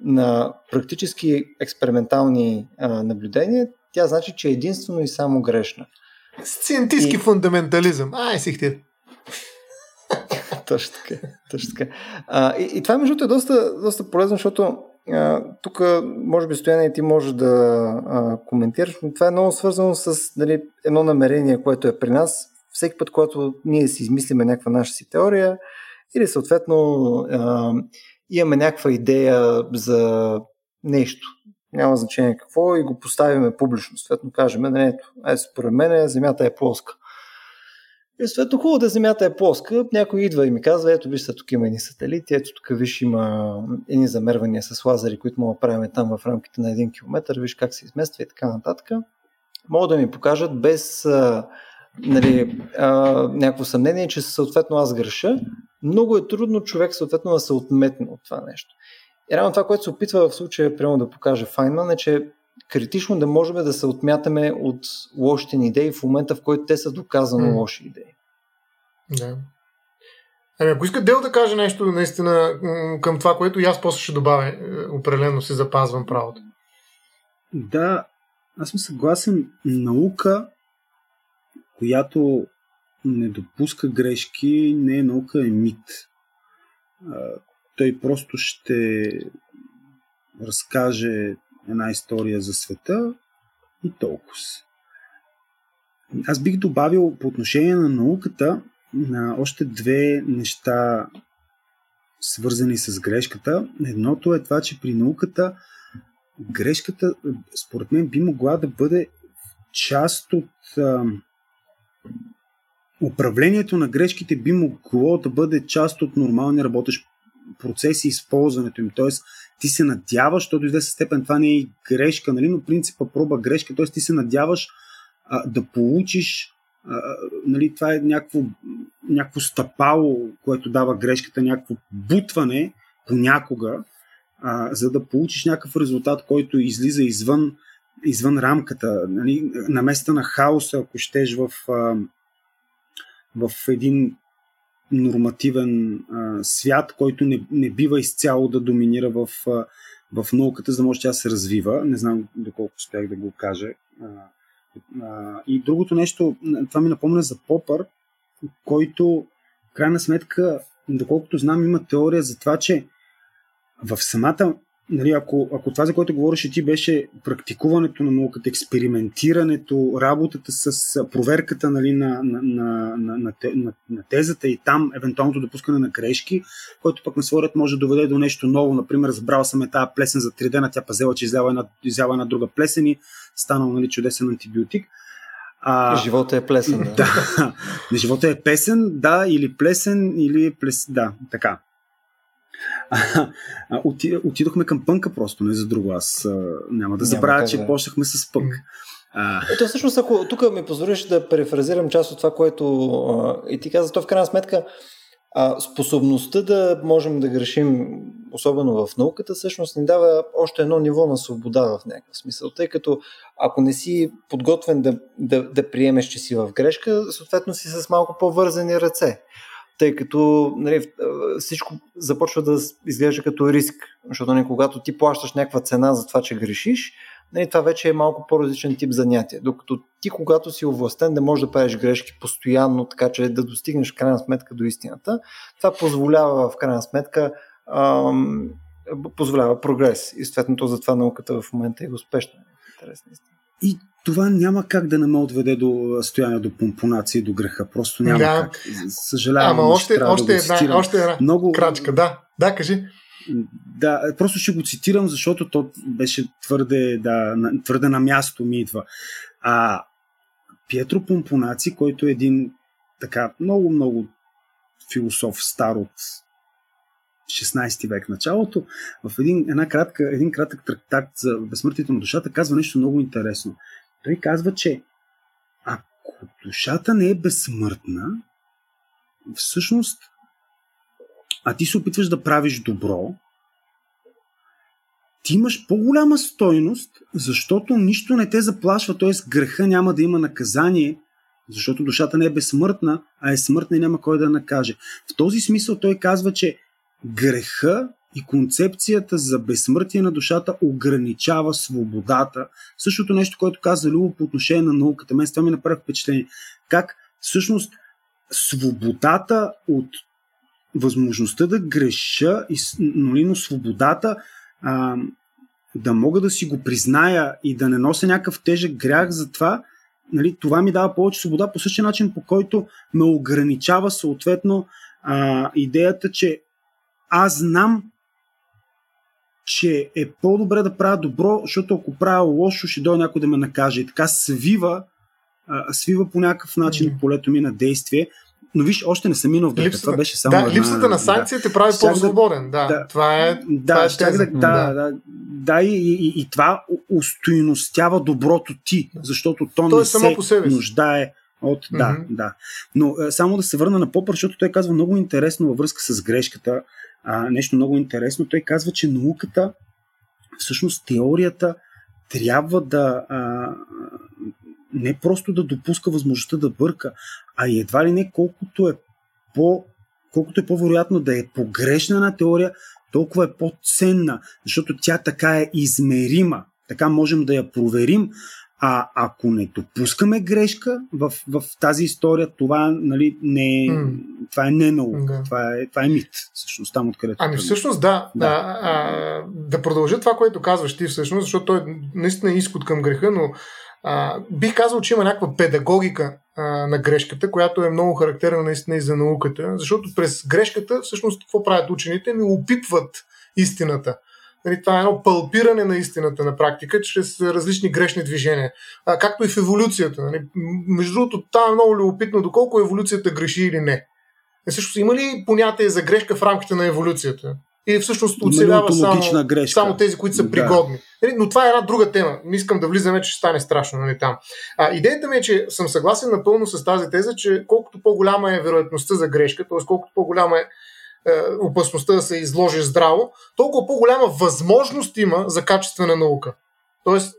на практически експериментални а, наблюдения, тя значи, че е единствено и само грешна. Сциентистски и... фундаментализъм. Ай, сихтир. *laughs* точно така. Точно така. А, и, и това, между е доста, доста полезно, защото тук, може би, Стояне, ти можеш да а, коментираш, но това е много свързано с дали, едно намерение, което е при нас всеки път, когато ние си измислиме някаква наша си теория или съответно а, имаме някаква идея за нещо, няма значение какво и го поставиме публично, съответно кажем, не, ето, ето според мен Земята е плоска. И съответно хубаво да Земята е плоска, някой идва и ми казва, ето виж тук има едни сателити, ето тук виж има едни замервания с лазери, които мога да правим там в рамките на един километър, виж как се измества и така нататък. Могат да ми покажат без нали, а, някакво съмнение, че съответно аз греша, много е трудно човек съответно да се отметне от това нещо. И рано това, което се опитва в случая прямо да покаже Файнман е, че критично да можем да се отмятаме от лошите ни идеи в момента, в който те са доказано mm. лоши идеи. Да. Ами ако иска Дел да каже нещо наистина към това, което и аз после ще добавя, е, определено си запазвам правото. Да, аз съм съгласен. Наука която не допуска грешки, не е наука, е мит. Той просто ще разкаже една история за света и толкова. Аз бих добавил по отношение на науката, на още две неща, свързани с грешката. Едното е това, че при науката грешката, според мен, би могла да бъде част от а, управлението на грешките би могло да бъде част от нормалния работещ процес и използването им. Тоест, ти се надяваш, защото до известна степен това не е грешка, нали? но принципа проба грешка, т.е. ти се надяваш а, да получиш а, нали, това е някакво, някакво стъпало, което дава грешката, някакво бутване понякога, а, за да получиш някакъв резултат, който излиза извън, извън рамката, нали, на места на хаоса, ако щеш в, в един нормативен а, свят, който не, не бива изцяло да доминира в, в науката, за да може тя се развива. Не знам доколко успях да го кажа. А, а, и другото нещо, това ми напомня за Попър, който, в крайна сметка, доколкото знам, има теория за това, че в самата нали, ако, ако това, за което говореше ти, беше практикуването на науката, експериментирането, работата с проверката нали, на, на, на, на, на, на, на тезата и там евентуалното допускане на грешки, който пък на своя ред може да доведе до нещо ново. Например, забрал съм е тази плесен за 3 дена, тя пазела, че изява една, изява една друга плесен и станал нали, чудесен антибиотик. А, живота е плесен. Да. *laughs* да. живота е песен, да, или плесен, или плес... Да, така. *laughs* А, отидохме към пънка просто, не за друго. Аз а, няма да забравя, няма че почнахме с пънк. А... Ето всъщност, ако тук ми позволиш да префразирам част от това, което а, и ти каза, то в крайна сметка а, способността да можем да грешим, особено в науката, всъщност ни дава още едно ниво на свобода в някакъв смисъл. Тъй като ако не си подготвен да, да, да приемеш, че си в грешка, съответно си с малко по-вързани ръце тъй като нали, всичко започва да изглежда като риск, защото нали, когато ти плащаш някаква цена за това, че грешиш, нали, това вече е малко по-различен тип занятие. Докато ти, когато си овластен, да можеш да правиш грешки постоянно, така че да достигнеш в крайна сметка до истината, това позволява в крайна сметка ам, позволява прогрес. И съответно затова науката в момента е успешна. Интересна И това няма как да не ме отведе до стояние до помпонация и до греха. Просто няма да. как. Съжалявам. Ама още, още, да една, още една Много... крачка. Да, да, кажи. Да, просто ще го цитирам, защото то беше твърде, да, твърде на място ми идва. А Пьетро Помпонаци, който е един така много, много философ стар от 16 век началото, в един, една кратка, един кратък трактат за безсмъртието на душата казва нещо много интересно. Той казва, че ако душата не е безсмъртна, всъщност, а ти се опитваш да правиш добро, ти имаш по-голяма стойност, защото нищо не те заплашва, т.е. греха няма да има наказание, защото душата не е безсмъртна, а е смъртна и няма кой да накаже. В този смисъл той казва, че греха и концепцията за безсмъртие на душата ограничава свободата. Същото нещо, което каза Любо по отношение на науката. Мен това ми направи впечатление. Как всъщност свободата от възможността да греша, но, но свободата а, да мога да си го призная и да не нося някакъв тежък грях за това, нали, това ми дава повече свобода по същия начин, по който ме ограничава съответно а, идеята, че аз знам че е по-добре да правя добро, защото ако правя лошо, ще дойде някой да ме накаже. И така свива, а, свива по някакъв начин mm-hmm. полето ми на действие. Но виж, още не съм минал в липсата, това беше само. Да, една, липсата на санкциите да, прави по-свободен. Да, да, това е. Да, това е да, да, да, да, и, и, и това устойностява доброто ти, защото то, то не е само се по себе нуждае от. Mm-hmm. Да, да. Но само да се върна на Попър, защото той казва много интересно във връзка с грешката а, нещо много интересно. Той казва, че науката, всъщност теорията, трябва да а, не просто да допуска възможността да бърка, а и едва ли не колкото е по колкото е по-вероятно да е погрешна на теория, толкова е по-ценна, защото тя така е измерима. Така можем да я проверим, а ако не допускаме грешка в, в тази история, това, нали, не, е, mm. това е не наука, да. това, е, това е мит, всъщност, там откъдето. Ами всъщност да, да. А, а, да продължа това, което казваш ти всъщност, защото той наистина е изход към греха, но А, бих казал, че има някаква педагогика а, на грешката, която е много характерна наистина и за науката, защото през грешката всъщност какво правят учените? Ми опитват истината. Нали, това е едно палпиране на истината на практика, чрез различни грешни движения. А, както и в еволюцията. Нали. Между другото, това е много любопитно, доколко еволюцията греши или не. Е, също има ли понятие за грешка в рамките на еволюцията? И всъщност оцелява само, грешка. само тези, които са пригодни. Да. Но това е една друга тема. Не искам да влизаме, че ще стане страшно нали, там. А, идеята ми е, че съм съгласен напълно с тази теза, че колкото по-голяма е вероятността за грешка, т.е. колкото по-голяма е опасността да се изложи здраво, толкова по-голяма възможност има за качествена наука. Тоест,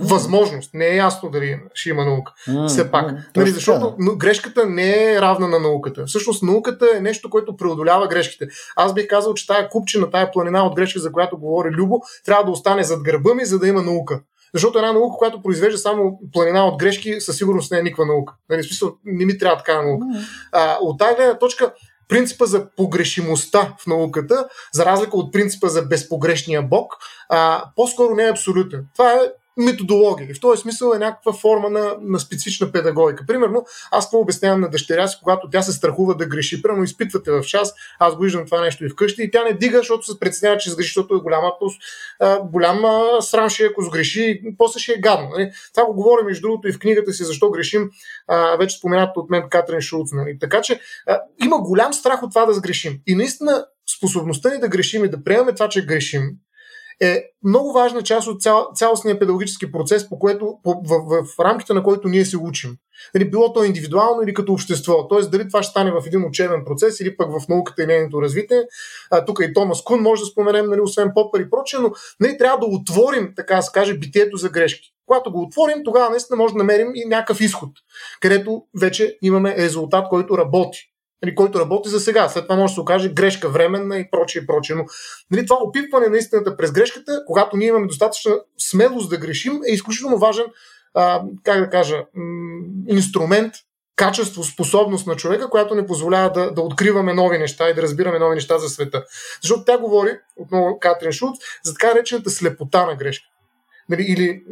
възможност. Не е ясно дали ще има наука. Mm, Все пак. Mm, нали, защото да. грешката не е равна на науката. Всъщност науката е нещо, което преодолява грешките. Аз бих казал, че тая купчина, тая планина от грешки, за която говори Любо, трябва да остане зад гърба ми, за да има наука. Защото една наука, която произвежда само планина от грешки, със сигурност не е никаква наука. Нали, смисъл, не ми трябва такава наука. А, от тази гледна точка, принципа за погрешимостта в науката, за разлика от принципа за безпогрешния Бог, а, по-скоро не е абсолютен. Това е методология. И в този смисъл е някаква форма на, на специфична педагогика. Примерно, аз това обяснявам на дъщеря си, когато тя се страхува да греши. Примерно, изпитвате в час, аз го виждам това нещо и вкъщи, и тя не дига, защото се преценява, че сгреши, защото е голяма, голяма срам ще ако сгреши, после ще е гадно. Нали? Това го говоря, между другото, и в книгата си Защо грешим, а, вече спомената от мен Катрин Шулц. Нали? Така че а, има голям страх от това да сгрешим. И наистина способността ни да грешим и да приемаме това, че грешим, е много важна част от цял, цялостния педагогически процес, по което, по, в, в, в рамките на който ние се учим. Дали, било то индивидуално или като общество. Тоест, дали това ще стане в един учебен процес или пък в науката и нейното развитие. А, тук и Томас Кун може да споменем, нали, освен Попър и прочее, но нали, трябва да отворим, така да се каже, битието за грешки. Когато го отворим, тогава наистина може да намерим и някакъв изход, където вече имаме резултат, който работи нали, който работи за сега. След това може да се окаже грешка временна и прочее, и прочее. Но нали, това опитване на истината през грешката, когато ние имаме достатъчна смелост да грешим, е изключително важен, а, как да кажа, инструмент, качество, способност на човека, която ни позволява да, да откриваме нови неща и да разбираме нови неща за света. Защото тя говори, отново Катрин Шулц, за така речената слепота на грешка или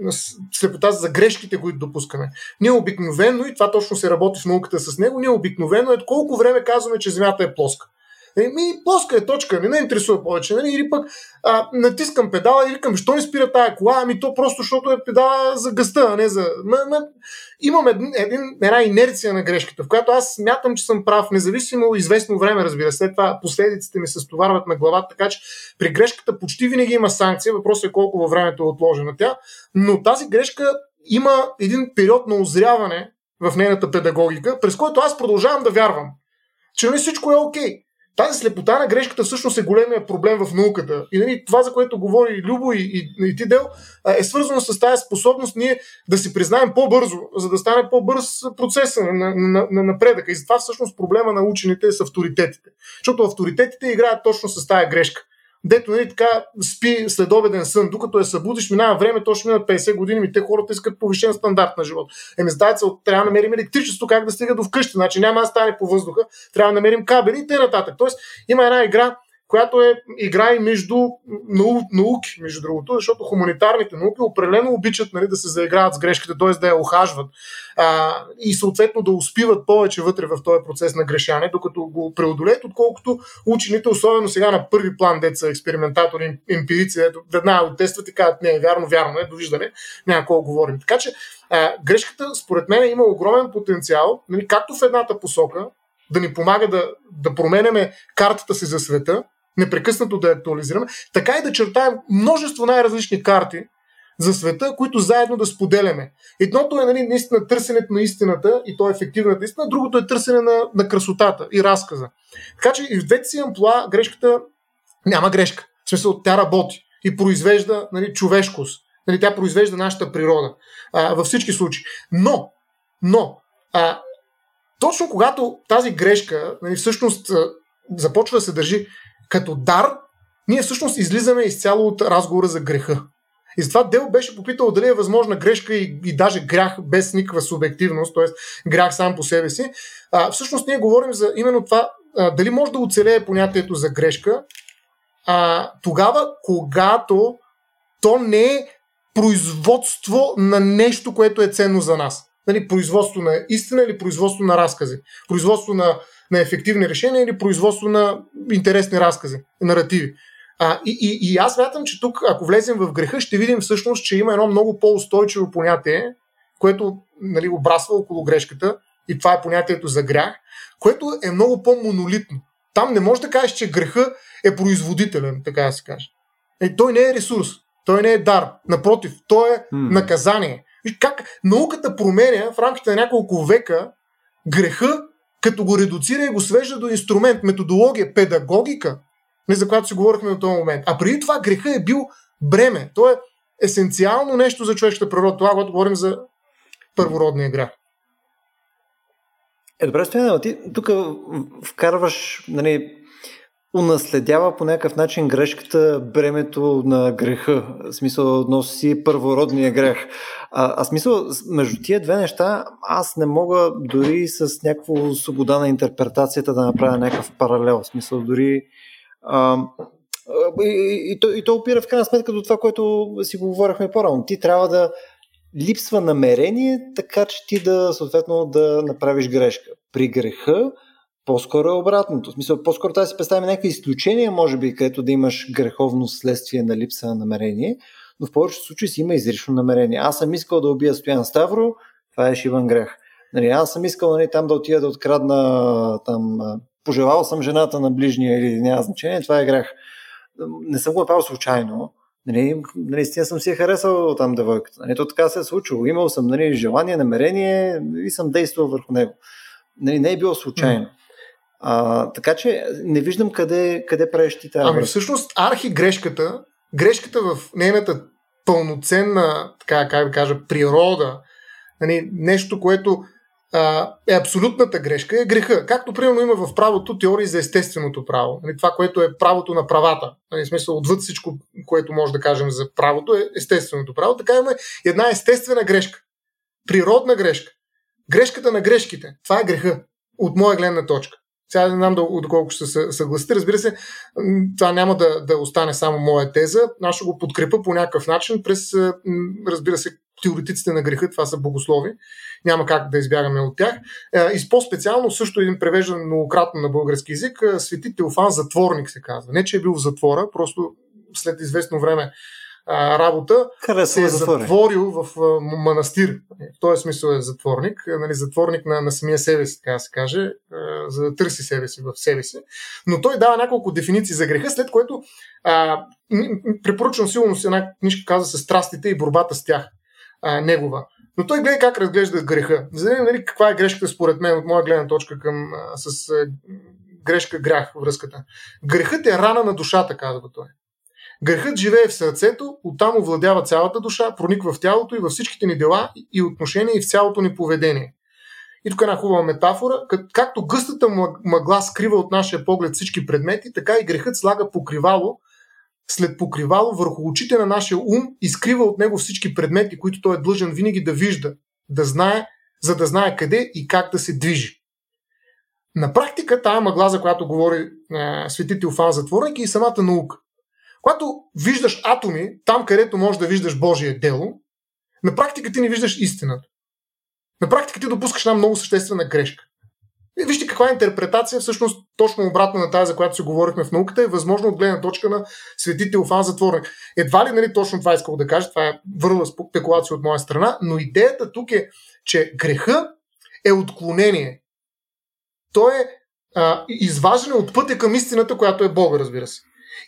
слепота за грешките, които допускаме. Ние обикновено, и това точно се работи в науката с него, ние обикновено е колко време казваме, че Земята е плоска. Еми, плоска е точка, не ме интересува повече. Нали? Или пък а, натискам педала и викам, що ми спира тая кола? Ами то просто, защото е педала за гъста, а не за... Ма, ма... Имам един, един, една инерция на грешката, в която аз смятам, че съм прав, независимо известно време, разбира се. След това последиците ми се стоварват на главата, така че при грешката почти винаги има санкция. Въпросът е колко във времето е отложена тя. Но тази грешка има един период на озряване в нейната педагогика, през който аз продължавам да вярвам, че не нали всичко е окей. Okay тази слепота на грешката всъщност е големия проблем в науката. И нали, това, за което говори Любо и, и, и ти, Дел, е свързано с тази способност ние да си признаем по-бързо, за да стане по-бърз процеса на, на, на, на напредъка. И затова всъщност проблема на учените е с авторитетите. Защото авторитетите играят точно с тази грешка дето нали, така спи следобеден сън, докато е събудиш, минава време, то ще минат 50 години, ми те хората искат повишен стандарт на живот. Еми, задача трябва да намерим електричество, как да стига до вкъщи. Значи няма да стане по въздуха, трябва да намерим кабели и т.н. Тоест, има една игра, която е игра и между нау, науки, между другото, защото хуманитарните науки определено обичат нали, да се заиграват с грешките, т.е. да я охажват а, и съответно да успиват повече вътре в този процес на грешане, докато го преодолеят, отколкото учените, особено сега на първи план, деца експериментатори, емпирици, веднага го тестват и казват, не е вярно, вярно е, довиждане, няма какво говорим. Така че а, грешката, според мен, има огромен потенциал, нали, както в едната посока, да ни помага да, да променяме картата си за света, непрекъснато да актуализираме, така и да чертаем множество най-различни карти за света, които заедно да споделяме. Едното е нали, наистина търсенето на истината и то е ефективната истина, другото е търсене на, на красотата и разказа. Така че и в двете си амплуа грешката няма грешка. В смисъл, тя работи и произвежда нали, човешкост. Нали, тя произвежда нашата природа а, във всички случаи. Но, но, а, точно когато тази грешка нали, всъщност започва да се държи като дар, ние всъщност излизаме изцяло от разговора за греха. И затова Дел беше попитал дали е възможна грешка и, и даже грях без никаква субективност, т.е. грях сам по себе си. А, всъщност ние говорим за именно това, а, дали може да оцелее понятието за грешка, а, тогава, когато то не е производство на нещо, което е ценно за нас. Нали, производство на истина или производство на разкази. Производство на, на ефективни решения или производство на интересни разкази, наративи. А, и, и, и аз мятам, че тук, ако влезем в греха, ще видим всъщност, че има едно много по-устойчиво понятие, което нали, обрасва около грешката, и това е понятието за грях, което е много по-монолитно. Там не може да кажеш, че греха е производителен, така да се каже. Е, той не е ресурс, той не е дар. Напротив, той е hmm. наказание. Виж как науката променя в рамките на няколко века греха, като го редуцира и го свежда до инструмент, методология, педагогика, не за която си говорихме до този момент. А преди това греха е бил бреме. То е есенциално нещо за човешката природа. Това, когато говорим за първородния грях. Е, добре, Стояна, ти тук вкарваш, нали, унаследява по някакъв начин грешката, бремето на греха. В смисъл, носи първородния грех. А, а смисъл, между тия две неща, аз не мога дори с някаква свобода на интерпретацията да направя някакъв паралел. В смисъл, дори а, и, и, то, и то опира в крайна сметка до това, което си го говорихме по-рано. Ти трябва да липсва намерение, така че ти да съответно да направиш грешка. При греха по-скоро е обратното. В смисъл, по-скоро тази си представим някакви изключения, може би, където да имаш греховно следствие на липса на намерение, но в повечето случаи си има изрично намерение. Аз съм искал да убия Стоян Ставро, това е шиван грех. Нали, аз съм искал нали, там да отида да открадна там, пожелал съм жената на ближния или няма значение, това е грех. Не съм го направил случайно. Нали, наистина съм си я харесал там девойката. Нали, то така се е случило. Имал съм нали, желание, намерение и съм действал върху него. Нали, не е било случайно. А, така че не виждам къде, къде правиш ти тази. Ами всъщност архи грешката, грешката в нейната пълноценна, така как да кажа, природа, нали, нещо, което а, е абсолютната грешка, е греха. Както примерно има в правото теории за естественото право. Нали, това, което е правото на правата. Нали, в смисъл, отвъд всичко, което може да кажем за правото, е естественото право. Така има една естествена грешка. Природна грешка. Грешката на грешките. Това е греха. От моя гледна точка. Сега не знам доколко ще се съгласите. Разбира се, това няма да, да остане само моя теза. Аз ще го подкрепа по някакъв начин през, разбира се, теоретиците на греха, това са богослови. Няма как да избягаме от тях. И по-специално също един превеждан многократно на български язик, свети Теофан Затворник се казва. Не, че е бил в затвора, просто след известно време а, работа, Харесва се е затворил в а, манастир. В този смисъл е затворник, нали, затворник на, на самия себе си, така да се каже, а, за да търси себе си в себе си. Но той дава няколко дефиниции за греха, след което а, препоръчвам силно си една книжка, казва се Страстите и борбата с тях, а, негова. Но той гледа как разглежда греха. За да нали, каква е грешката според мен от моя гледна точка към, а, с а, грешка грях връзката. Грехът е рана на душата, казва той. Грехът живее в сърцето, оттам овладява цялата душа, прониква в тялото и във всичките ни дела и отношения и в цялото ни поведение. И тук е една хубава метафора. Както гъстата мъгла скрива от нашия поглед всички предмети, така и грехът слага покривало след покривало върху очите на нашия ум и скрива от него всички предмети, които той е длъжен винаги да вижда, да знае, за да знае къде и как да се движи. На практика тая мъгла, за която говори е, свети Теофан Затворник е и самата наука. Когато виждаш атоми, там където можеш да виждаш Божие дело, на практика ти не виждаш истината. На практика ти допускаш една много съществена грешка. И вижте каква е интерпретация, всъщност точно обратна на тази, за която си говорихме в науката, е възможно от гледна точка на свети Теофан Затворник. Едва ли нали, точно това искал да кажа, това е върла спекулация от моя страна, но идеята тук е, че греха е отклонение. То е а, изваждане от пътя към истината, която е Бога, разбира се.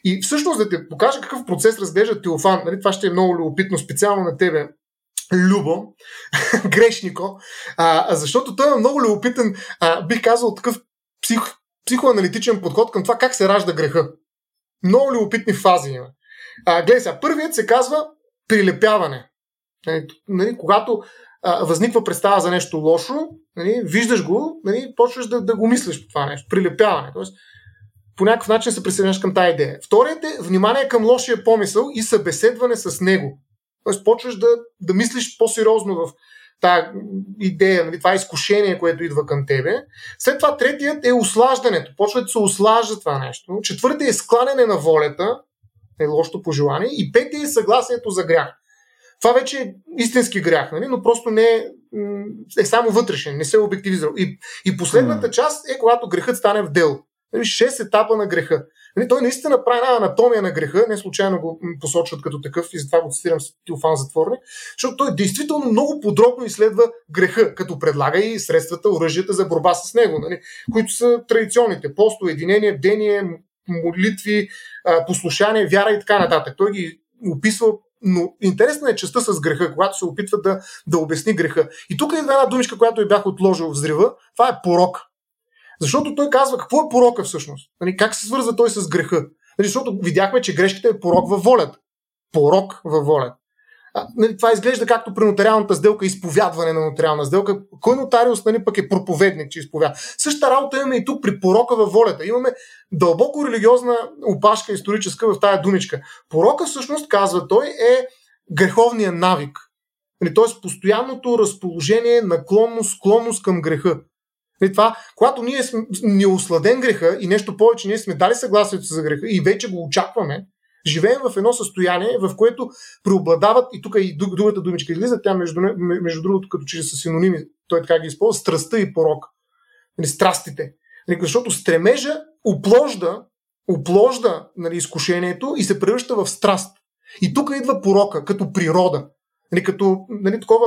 И всъщност да те покажа какъв процес разглежда Теофан, нали, това ще е много любопитно, специално на тебе, Любо, *laughs* грешнико, а, защото той е много любопитен, а, бих казал, такъв псих, психоаналитичен подход към това как се ражда греха. Много любопитни фази има. А, гледай сега, първият се казва прилепяване. Нали, нали, когато а, възниква представа за нещо лошо, нали, виждаш го, нали, почваш да, да го мислиш по това нещо. Прилепяване. Тоест, по някакъв начин се присъединяваш към тази идея. Вторият е внимание към лошия помисъл и събеседване с него. Тоест почваш да, да мислиш по-сериозно в тази идея, нали, това изкушение, което идва към тебе. След това третият е услаждането. Почва да се услажда това нещо. Четвъртият е скланяне на волята, е лошото пожелание. И петият е съгласието за грях. това вече е истински грях, нали? но просто не е, е само вътрешен, не се е обективизирал. И, и последната част е когато грехът стане в дело. Нали, шест етапа на греха. Нали, той наистина прави една анатомия на греха, не случайно го посочват като такъв и затова го цитирам с Тилфан Затворник, защото той действително много подробно изследва греха, като предлага и средствата, оръжията за борба с него, нали, които са традиционните посто, единение, бдение, молитви, послушание, вяра и така нататък. Той ги описва но интересна е частта с греха, когато се опитва да, да обясни греха. И тук е една думичка, която я бях отложил в взрива. Това е порок. Защото той казва какво е порока всъщност. Нали, как се свързва той с греха. Нали, защото видяхме, че грешката е порок във волята. Порок във волята. А, нали, това изглежда както при нотариалната сделка, изповядване на нотариална сделка. Кой нотариус нали, пък е проповедник, че изповяда? Същата работа имаме и тук при порока във волята. Имаме дълбоко религиозна опашка историческа в тая думичка. Порока всъщност, казва той, е греховния навик. Нали, Т.е. постоянното разположение, наклонност, склонност към греха. И това, когато ние сме, е осладен греха и нещо повече, ние сме дали съгласието за греха и вече го очакваме, живеем в едно състояние, в което преобладават, и тук и другата думичка излиза, тя между, между другото, като че са синоними, той така ги използва, страстта и порок. Нали, страстите. Нали, защото стремежа опложда, опложда нали, изкушението и се превръща в страст. И тук идва порока, като природа. Нали, като, нали, такова,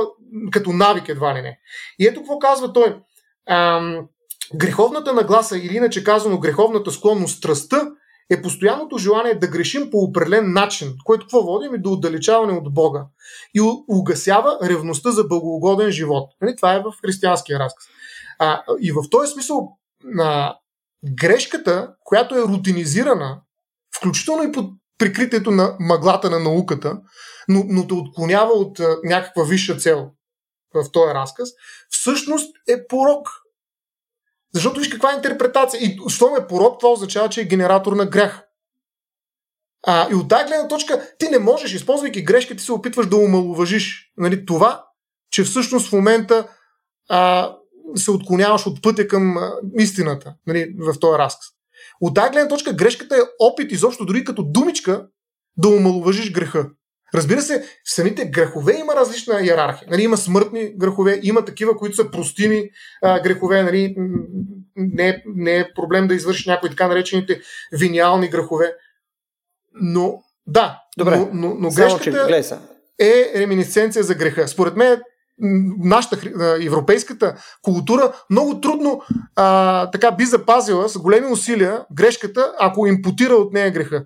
като навик едва ли не. И ето какво казва той ам, греховната нагласа или иначе казано греховната склонност, страстта е постоянното желание да грешим по определен начин, което какво водим и до отдалечаване от Бога и угасява ревността за благогоден живот. Нали? Това е в християнския разказ. А, и в този смисъл на грешката, която е рутинизирана, включително и под прикритието на мъглата на науката, но, но те отклонява от а, някаква висша цел в този разказ, всъщност е порок. Защото виж каква е интерпретация. И щом е порок, това означава, че е генератор на грях. А, и от тази гледна точка ти не можеш, използвайки грешка, ти се опитваш да омалуважиш нали, това, че всъщност в момента а, се отклоняваш от пътя към а, истината нали, в този разказ. От тази гледна точка грешката е опит изобщо дори като думичка да омалуважиш греха. Разбира се, в самите грехове има различна иерархия. Нали, има смъртни грехове, има такива, които са простими а, грехове. Нали, не, е, не е проблем да извършиш някои така наречените виниални грехове. Но, да, Добре, но, но, но грешката е реминисценция за греха. Според мен, нашата европейската култура много трудно а, така би запазила с големи усилия грешката, ако импутира от нея греха.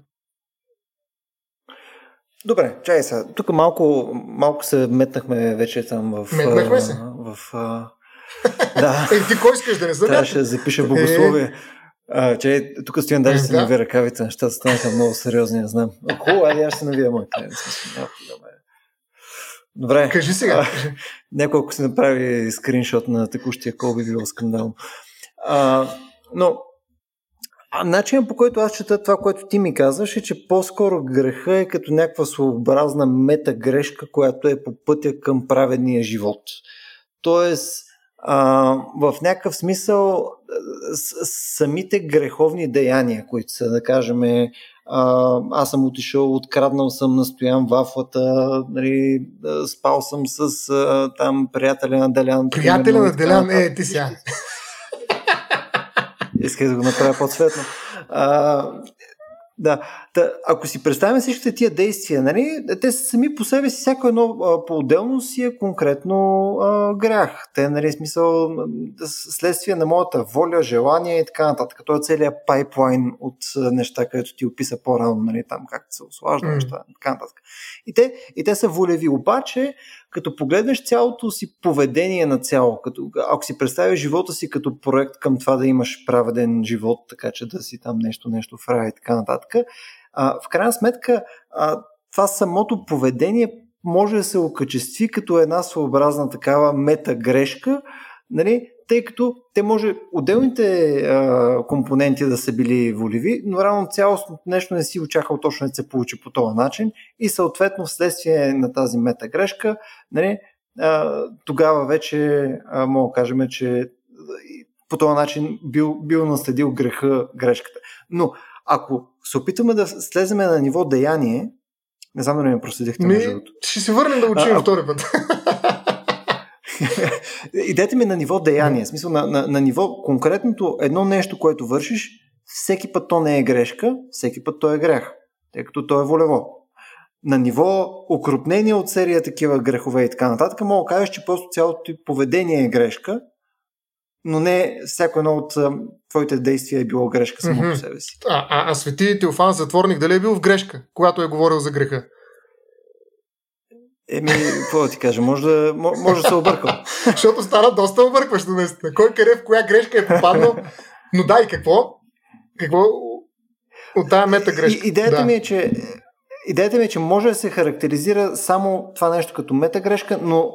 Добре, чай сега. Тук малко, малко се метнахме вече там в... Метнахме се. В, в, *laughs* да. е, ти кой искаш да не знам? Трябваше да запиша богословие. Е... А, че, тук стоям даже е, си да. навия ръкавите, нещата станаха много сериозни, не знам. Хубаво, айде аз ще навия моите. Добре. Кажи сега. Някой, ако си направи скриншот на текущия кол, би било скандално. А, но а начинът по който аз чета това, което ти ми казваш е, че по-скоро греха е като някаква своеобразна метагрешка, която е по пътя към праведния живот. Тоест, а, в някакъв смисъл самите греховни деяния, които са, да кажем, а, аз съм отишъл, откраднал съм, настоян вафлата, нали, спал съм с а, там приятеля на Делян. Приятеля на Делян, е, ти сега. Исках да го направя по-цветно. А, да, Та, ако си представим всичките тия действия, нали, те сами по себе си, всяко едно по-отделно си е конкретно а, грях. Те, нали, смисъл, следствие на моята воля, желание и така нататък. Той е целият пайплайн от неща, където ти описа по-рано, нали, там как се ослажда mm. неща и така нататък. И те, и те са волеви, обаче, като погледнеш цялото си поведение на цяло, като, ако си представиш живота си като проект към това да имаш праведен живот, така че да си там нещо, нещо в рай и така нататък, а, в крайна сметка а, това самото поведение може да се окачестви като една своеобразна такава метагрешка, нали, тъй като те може отделните а, компоненти да са били волеви, но рано цялостното нещо не си очаквал точно да се получи по този начин и съответно вследствие на тази метагрешка, нали, а, тогава вече а, мога да кажем, че по този начин бил, бил наследил греха, грешката. Но ако се опитваме да слеземе на ниво деяние, Не знам дали ме проследихте Ми, ще се върнем да учим а, втори път. *laughs* Идете ми на ниво деяние, смисъл на, на, на ниво конкретното едно нещо, което вършиш, всеки път то не е грешка, всеки път то е грях, тъй като то е волево. На ниво окрупнение от серия такива грехове и така нататък, мога да кажеш, че просто цялото ти поведение е грешка, но не всяко едно от а, твоите действия е било грешка само mm-hmm. по себе си. А, а, а свети Теофан затворник дали е бил в грешка, когато е говорил за греха? Еми, какво да ти кажа, може да, може да се объркал. *laughs* Защото стана доста объркващо, наистина. Кой къде в коя грешка е попаднал. Но да, и какво? Какво от тая мета грешка? И, идеята да. ми е, че Идеята ми е, че може да се характеризира само това нещо като метагрешка, но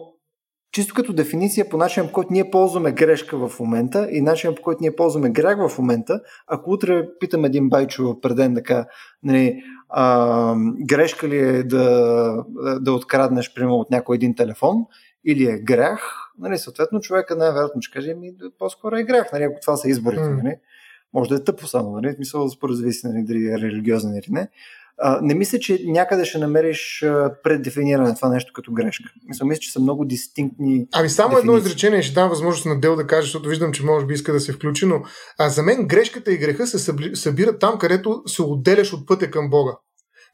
чисто като дефиниция по начин, по който ние ползваме грешка в момента и начин, по който ние ползваме грях в момента, ако утре питам един байчо пред ден така, нали, а, грешка ли е да, да откраднеш, примерно, от някой един телефон, или е грях, нали, съответно човека най-вероятно ще каже, ми, по-скоро е грях, нали, ако това са изборите. Нали. Може да е тъпо само, нали, мисъл, според зависи нали, дали е религиозен или не. А, не мисля, че някъде ще намериш преддефиниране това нещо като грешка. Мисля, мисля, че са много дистинктни. Ами само дефиниции. едно изречение ще дам възможност на Дел да каже, защото виждам, че може би иска да се включи, но а, за мен грешката и греха се събират там, където се отделяш от пътя към Бога.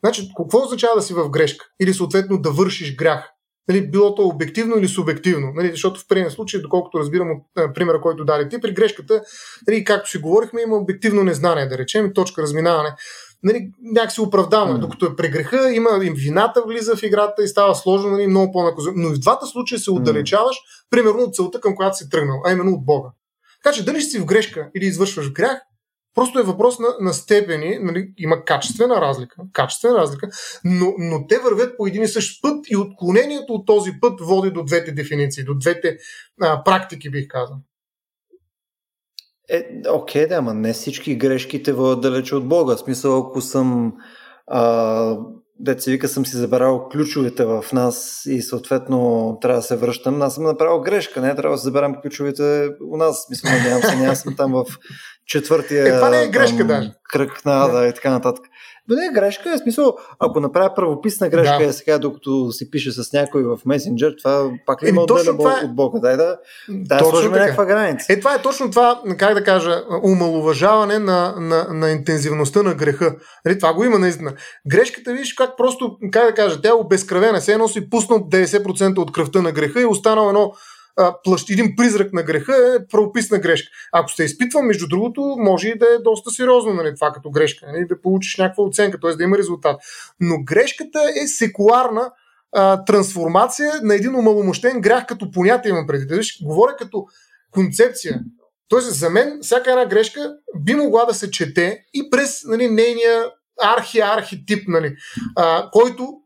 Значи, какво означава да си в грешка? Или съответно да вършиш грях? Нали, било то обективно или субективно. Нали, защото в предния случай, доколкото разбирам от а, примера, който даде ти, при грешката, нали, както си говорихме, има обективно незнание, да речем, точка разминаване нали, някакси оправдано. Mm. Докато е прегреха, има им вината влиза в играта и става сложно, нали, много по-наказуемо. Но и в двата случая се отдалечаваш, mm. примерно от целта, към която си тръгнал, а именно от Бога. Така че дали си в грешка или извършваш грях, просто е въпрос на, на степени, нали, има качествена разлика, качествена разлика, но, но те вървят по един и същ път и отклонението от този път води до двете дефиниции, до двете а, практики, бих казал. Е, окей, да, ама не всички грешки те водят далече от Бога. В смисъл, ако съм а, деца вика съм си забрал ключовете в нас и съответно трябва да се връщам, аз съм направил грешка, не трябва да се заберам ключовете у нас. Мисля, надявам се, няма съм там в четвъртия е, това не е грешка, там, даже. кръг на Ада и така нататък. Но не е грешка, е смисъл, ако направя правописна грешка да. е сега, докато си пише с някой в месенджер, това пак ли има отделен е... от Бога? Дай да, да сложим някаква граница. Е, това е точно това, как да кажа, умалуважаване на, на, на интензивността на греха. Нали, това го има наистина. Грешката, виж как просто, как да кажа, тя е обезкръвена. Все едно си пуснал 90% от кръвта на греха и останал едно плащ, един призрак на греха е правописна грешка. Ако се изпитва, между другото, може и да е доста сериозно нали, това като грешка, нали, да получиш някаква оценка, т.е. да има резултат. Но грешката е секуларна а, трансформация на един умаломощен грях като понятие имам преди. Да виж, говоря като концепция. Тоест, за мен всяка една грешка би могла да се чете и през нали, нейния архи-архи-тип, нали, а, който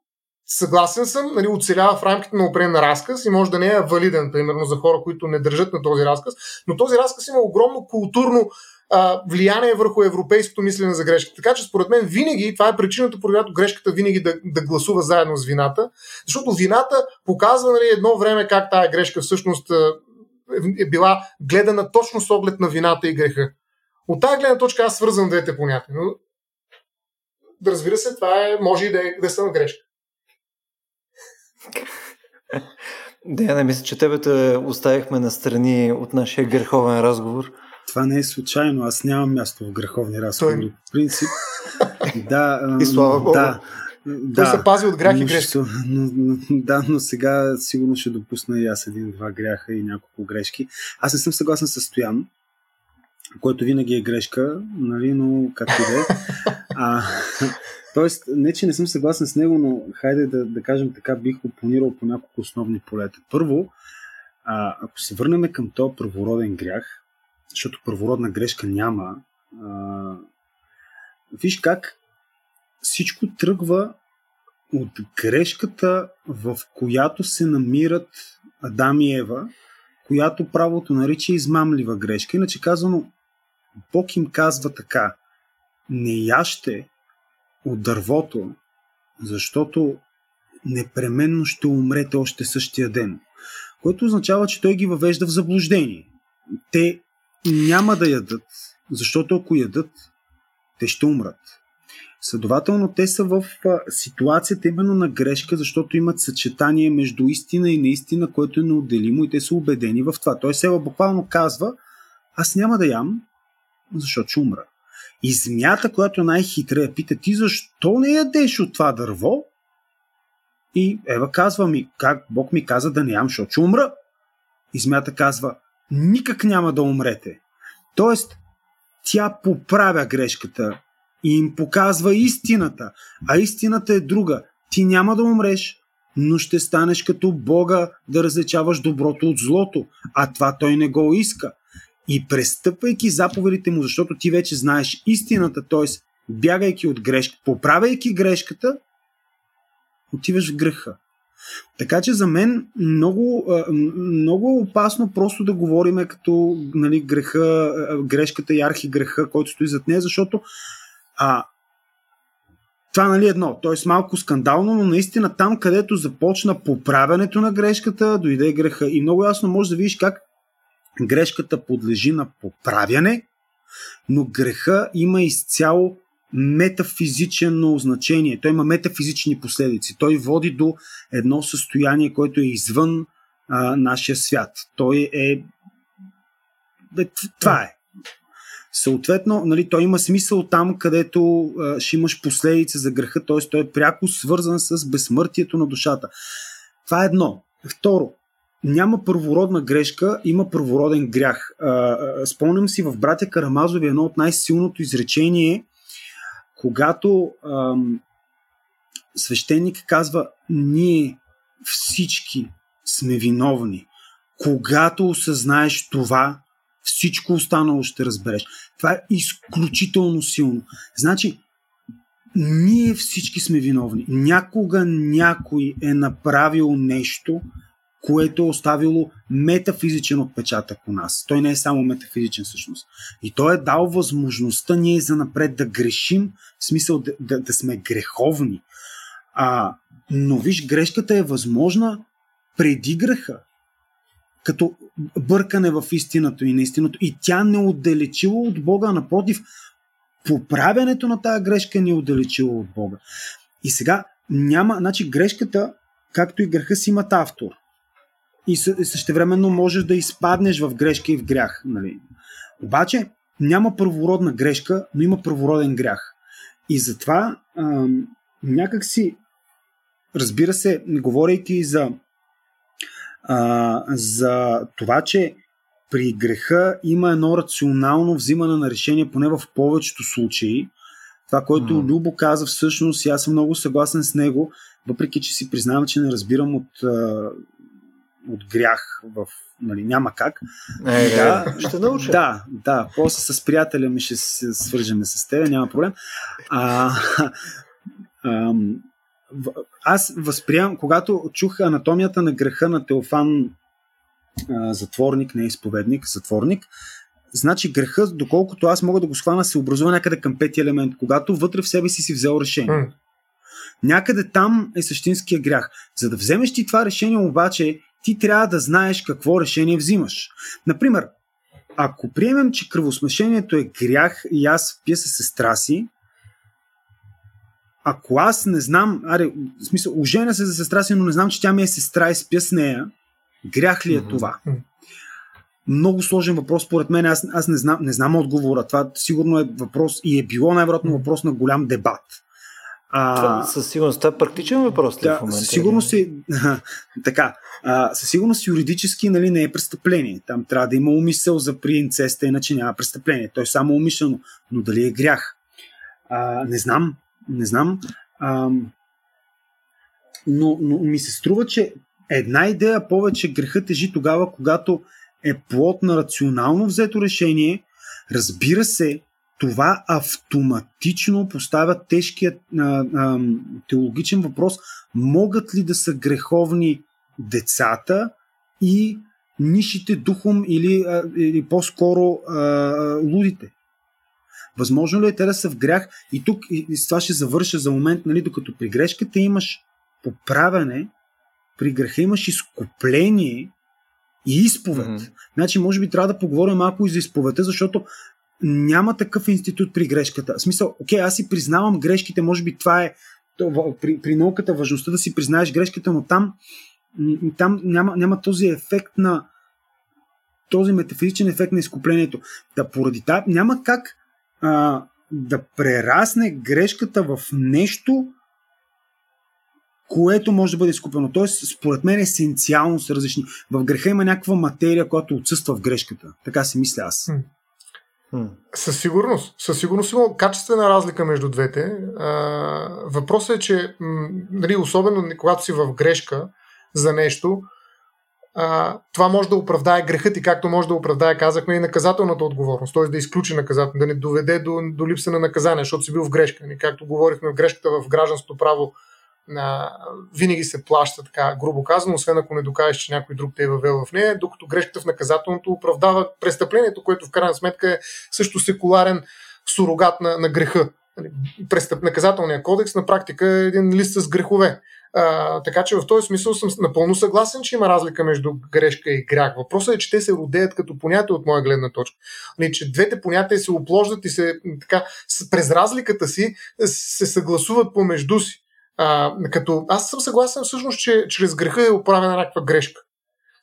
Съгласен съм, нали, оцелява в рамките на определен разказ и може да не е валиден, примерно, за хора, които не държат на този разказ, но този разказ има огромно културно а, влияние върху европейското мислене за грешка. Така че според мен винаги, това е причината, по която грешката винаги да, да гласува заедно с вината, защото вината показва нали, едно време как тая грешка всъщност е била гледана точно с оглед на вината и греха. От тази гледна точка аз свързвам двете понятия. Но, разбира се, това е, може и да е, да е грешка. *laughs* Да, я не мисля, че тебе те оставихме на страни от нашия греховен разговор. Това не е случайно. Аз нямам място в греховни разговори. Той... В принцип. *laughs* да, и слава Богу. Да, да, Той се пази от грях и грешки. Но, но, да, но сега сигурно ще допусна и аз един-два гряха и няколко грешки. Аз не съм съгласен с Стоян, който винаги е грешка, нали, но както и да е. *laughs* Тоест, не, че не съм съгласен с него, но хайде да, да кажем така, бих опонирал по няколко основни полета. Първо, а, ако се върнем към този първороден грях, защото първородна грешка няма, а, виж как всичко тръгва от грешката, в която се намират Адам и Ева, която правото нарича измамлива грешка. Иначе казано, Бог им казва така, не яще от дървото, защото непременно ще умрете още същия ден. Което означава, че той ги въвежда в заблуждение. Те няма да ядат, защото ако ядат, те ще умрат. Следователно, те са в ситуацията именно на грешка, защото имат съчетание между истина и неистина, което е неотделимо и те са убедени в това. Той Сева буквално казва, аз няма да ям, защото ще умра. И змията, която е най-хитра, я пита ти защо не ядеш от това дърво? И Ева казва ми, как Бог ми каза да не ям, защото ще умра. И змията казва, никак няма да умрете. Тоест, тя поправя грешката и им показва истината. А истината е друга. Ти няма да умреш, но ще станеш като Бога да различаваш доброто от злото. А това той не го иска. И престъпвайки заповедите му, защото ти вече знаеш истината, т.е. бягайки от грешка, поправяйки грешката, отиваш в греха. Така че за мен много, много е опасно просто да говориме като нали, греха, грешката и архигреха, който стои зад нея, защото а, това нали едно, т.е. малко скандално, но наистина там, където започна поправянето на грешката, дойде греха. И много ясно можеш да видиш как грешката подлежи на поправяне, но греха има изцяло метафизично значение. Той има метафизични последици. Той води до едно състояние, което е извън а, нашия свят. Той е. Това е. Съответно, нали, той има смисъл там, където а, ще имаш последици за греха, т.е. той е пряко свързан с безсмъртието на душата. Това е едно. Второ, няма първородна грешка, има първороден грях. Спомням си в Братя Карамазови едно от най-силното изречение, когато а, свещеник казва ние всички сме виновни. Когато осъзнаеш това, всичко останало ще разбереш. Това е изключително силно. Значи, ние всички сме виновни. Някога някой е направил нещо, което е оставило метафизичен отпечатък у нас. Той не е само метафизичен всъщност. И той е дал възможността ние за напред да грешим, в смисъл да, да, да сме греховни. А, но виж, грешката е възможна преди греха като бъркане в истината и наистината. И тя не отдалечила от Бога, напротив, поправянето на тази грешка не отдалечила от Бога. И сега няма, значи грешката, както и греха си имат автор. И същевременно можеш да изпаднеш в грешка и в грях. Нали? Обаче няма първородна грешка, но има първороден грях. И затова ам, някак си, разбира се, говорейки за а, за това, че при греха има едно рационално взимане на решение, поне в повечето случаи. Това, което mm. Любо каза всъщност, и аз съм много съгласен с него, въпреки че си признавам, че не разбирам от, от грях в нали, няма как. Е, да, ще науча. Да, да. После с приятеля ми ще се свържеме с теб, няма проблем. А, *laughs* а, аз възприемам, когато чух анатомията на греха на Теофан затворник, не изповедник, затворник, значи греха, доколкото аз мога да го схвана, се образува някъде към пети елемент, когато вътре в себе си си взел решение. Mm. Някъде там е същинския грях. За да вземеш ти това решение обаче, ти трябва да знаеш какво решение взимаш. Например, ако приемем, че кръвосмешението е грях и аз пия се сестра си, ако аз не знам, аре, в смисъл, оженя се за сестра си, но не знам, че тя ми е сестра и спя с нея, грях ли е mm-hmm. това? Много сложен въпрос, според мен. Аз, аз не, знам, не знам отговора. Това сигурно е въпрос и е било най-вероятно въпрос на голям дебат. А, със сигурност това е практичен въпрос да, в момента. Със сигурност си, *laughs* така, а, със сигурност юридически нали, не е престъпление. Там трябва да има умисъл за при инцеста, иначе няма престъпление. Той е само умишлено. Но дали е грях? А, не знам не знам. А, но, но ми се струва, че една идея повече греха тежи тогава, когато е плод на рационално взето решение. Разбира се, това автоматично поставя тежкият а, а, теологичен въпрос. Могат ли да са греховни децата и нишите духом или, а, или по-скоро а, лудите? Възможно ли е те да са в грях? И тук и с това ще завърша за момент, нали, докато при грешката имаш поправяне, при греха имаш изкупление и изповед. Mm-hmm. Значи, може би трябва да поговорим малко и за изповедта, защото няма такъв институт при грешката. В смисъл, окей, аз си признавам грешките, може би това е при, при науката важността да си признаеш грешката, но там, там няма, няма този ефект на този метафизичен ефект на изкуплението. Да поради това няма как а, да прерасне грешката в нещо, което може да бъде изкупено. Тоест, според мен, есенциално са различни. В греха има някаква материя, която отсъства в грешката. Така си мисля аз. Със сигурност. Със сигурност има качествена разлика между двете. въпросът е, че нали, особено когато си в грешка за нещо, а, това може да оправдае грехът и както може да оправдае, казахме, и наказателната отговорност, т.е. да изключи наказателно, да не доведе до, до липса на наказание, защото си бил в грешка. И както говорихме в грешката в гражданското право, на, винаги се плаща, така грубо казано, освен ако не докажеш, че някой друг те е въвел в нея, докато грешката в наказателното оправдава престъплението, което в крайна сметка е също секуларен сурогат на, на греха. Нали, престъп, наказателния кодекс на практика е един лист с грехове. А, така че в този смисъл съм напълно съгласен, че има разлика между грешка и грях. Въпросът е, че те се родеят като понятие от моя гледна точка. Нали, че двете понятия се оплождат и се така, през разликата си се съгласуват помежду си. А, като аз съм съгласен всъщност, че чрез греха е оправена някаква грешка.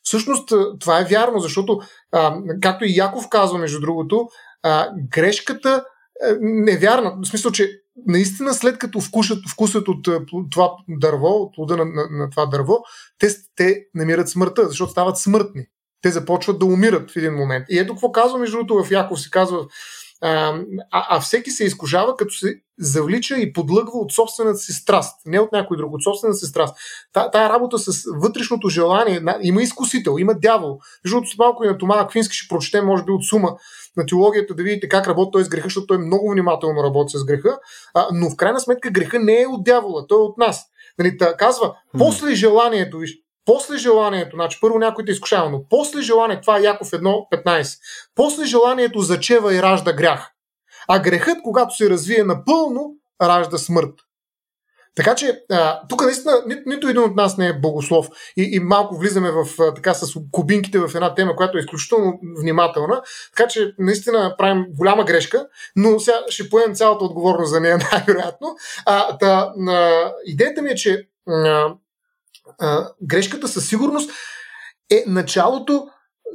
Всъщност това е вярно, защото, а, както и Яков казва, между другото, а, грешката е вярна. В смисъл, че наистина след като вкусят, вкусят от това дърво, от плода на, на, на това дърво, те, те намират смъртта, защото стават смъртни. Те започват да умират в един момент. И ето какво казва, между другото, в Яков се казва а, а всеки се изкушава, като се завлича и подлъгва от собствената си страст, не от някой друг, от собствената си страст. Та, тая работа с вътрешното желание, има изкусител, има дявол. Защото малко и на Тома Аквински ще прочетем, може би от сума на теологията, да видите как работи той с греха, защото той много внимателно работи с греха, а, но в крайна сметка греха не е от дявола, той е от нас. Нали, та, казва, после желанието, виж, после желанието, значи първо някой те изкушава, но после желанието, това е Яков 1.15, после желанието зачева и ражда грях. А грехът, когато се развие напълно, ражда смърт. Така че, тук наистина ни, нито един от нас не е богослов и, и малко влизаме в, така с кубинките в една тема, която е изключително внимателна, така че наистина правим голяма грешка, но сега ще поемем цялата отговорност за нея *laughs* най-вероятно. А, та, а, идеята ми е, че а, грешката със сигурност е началото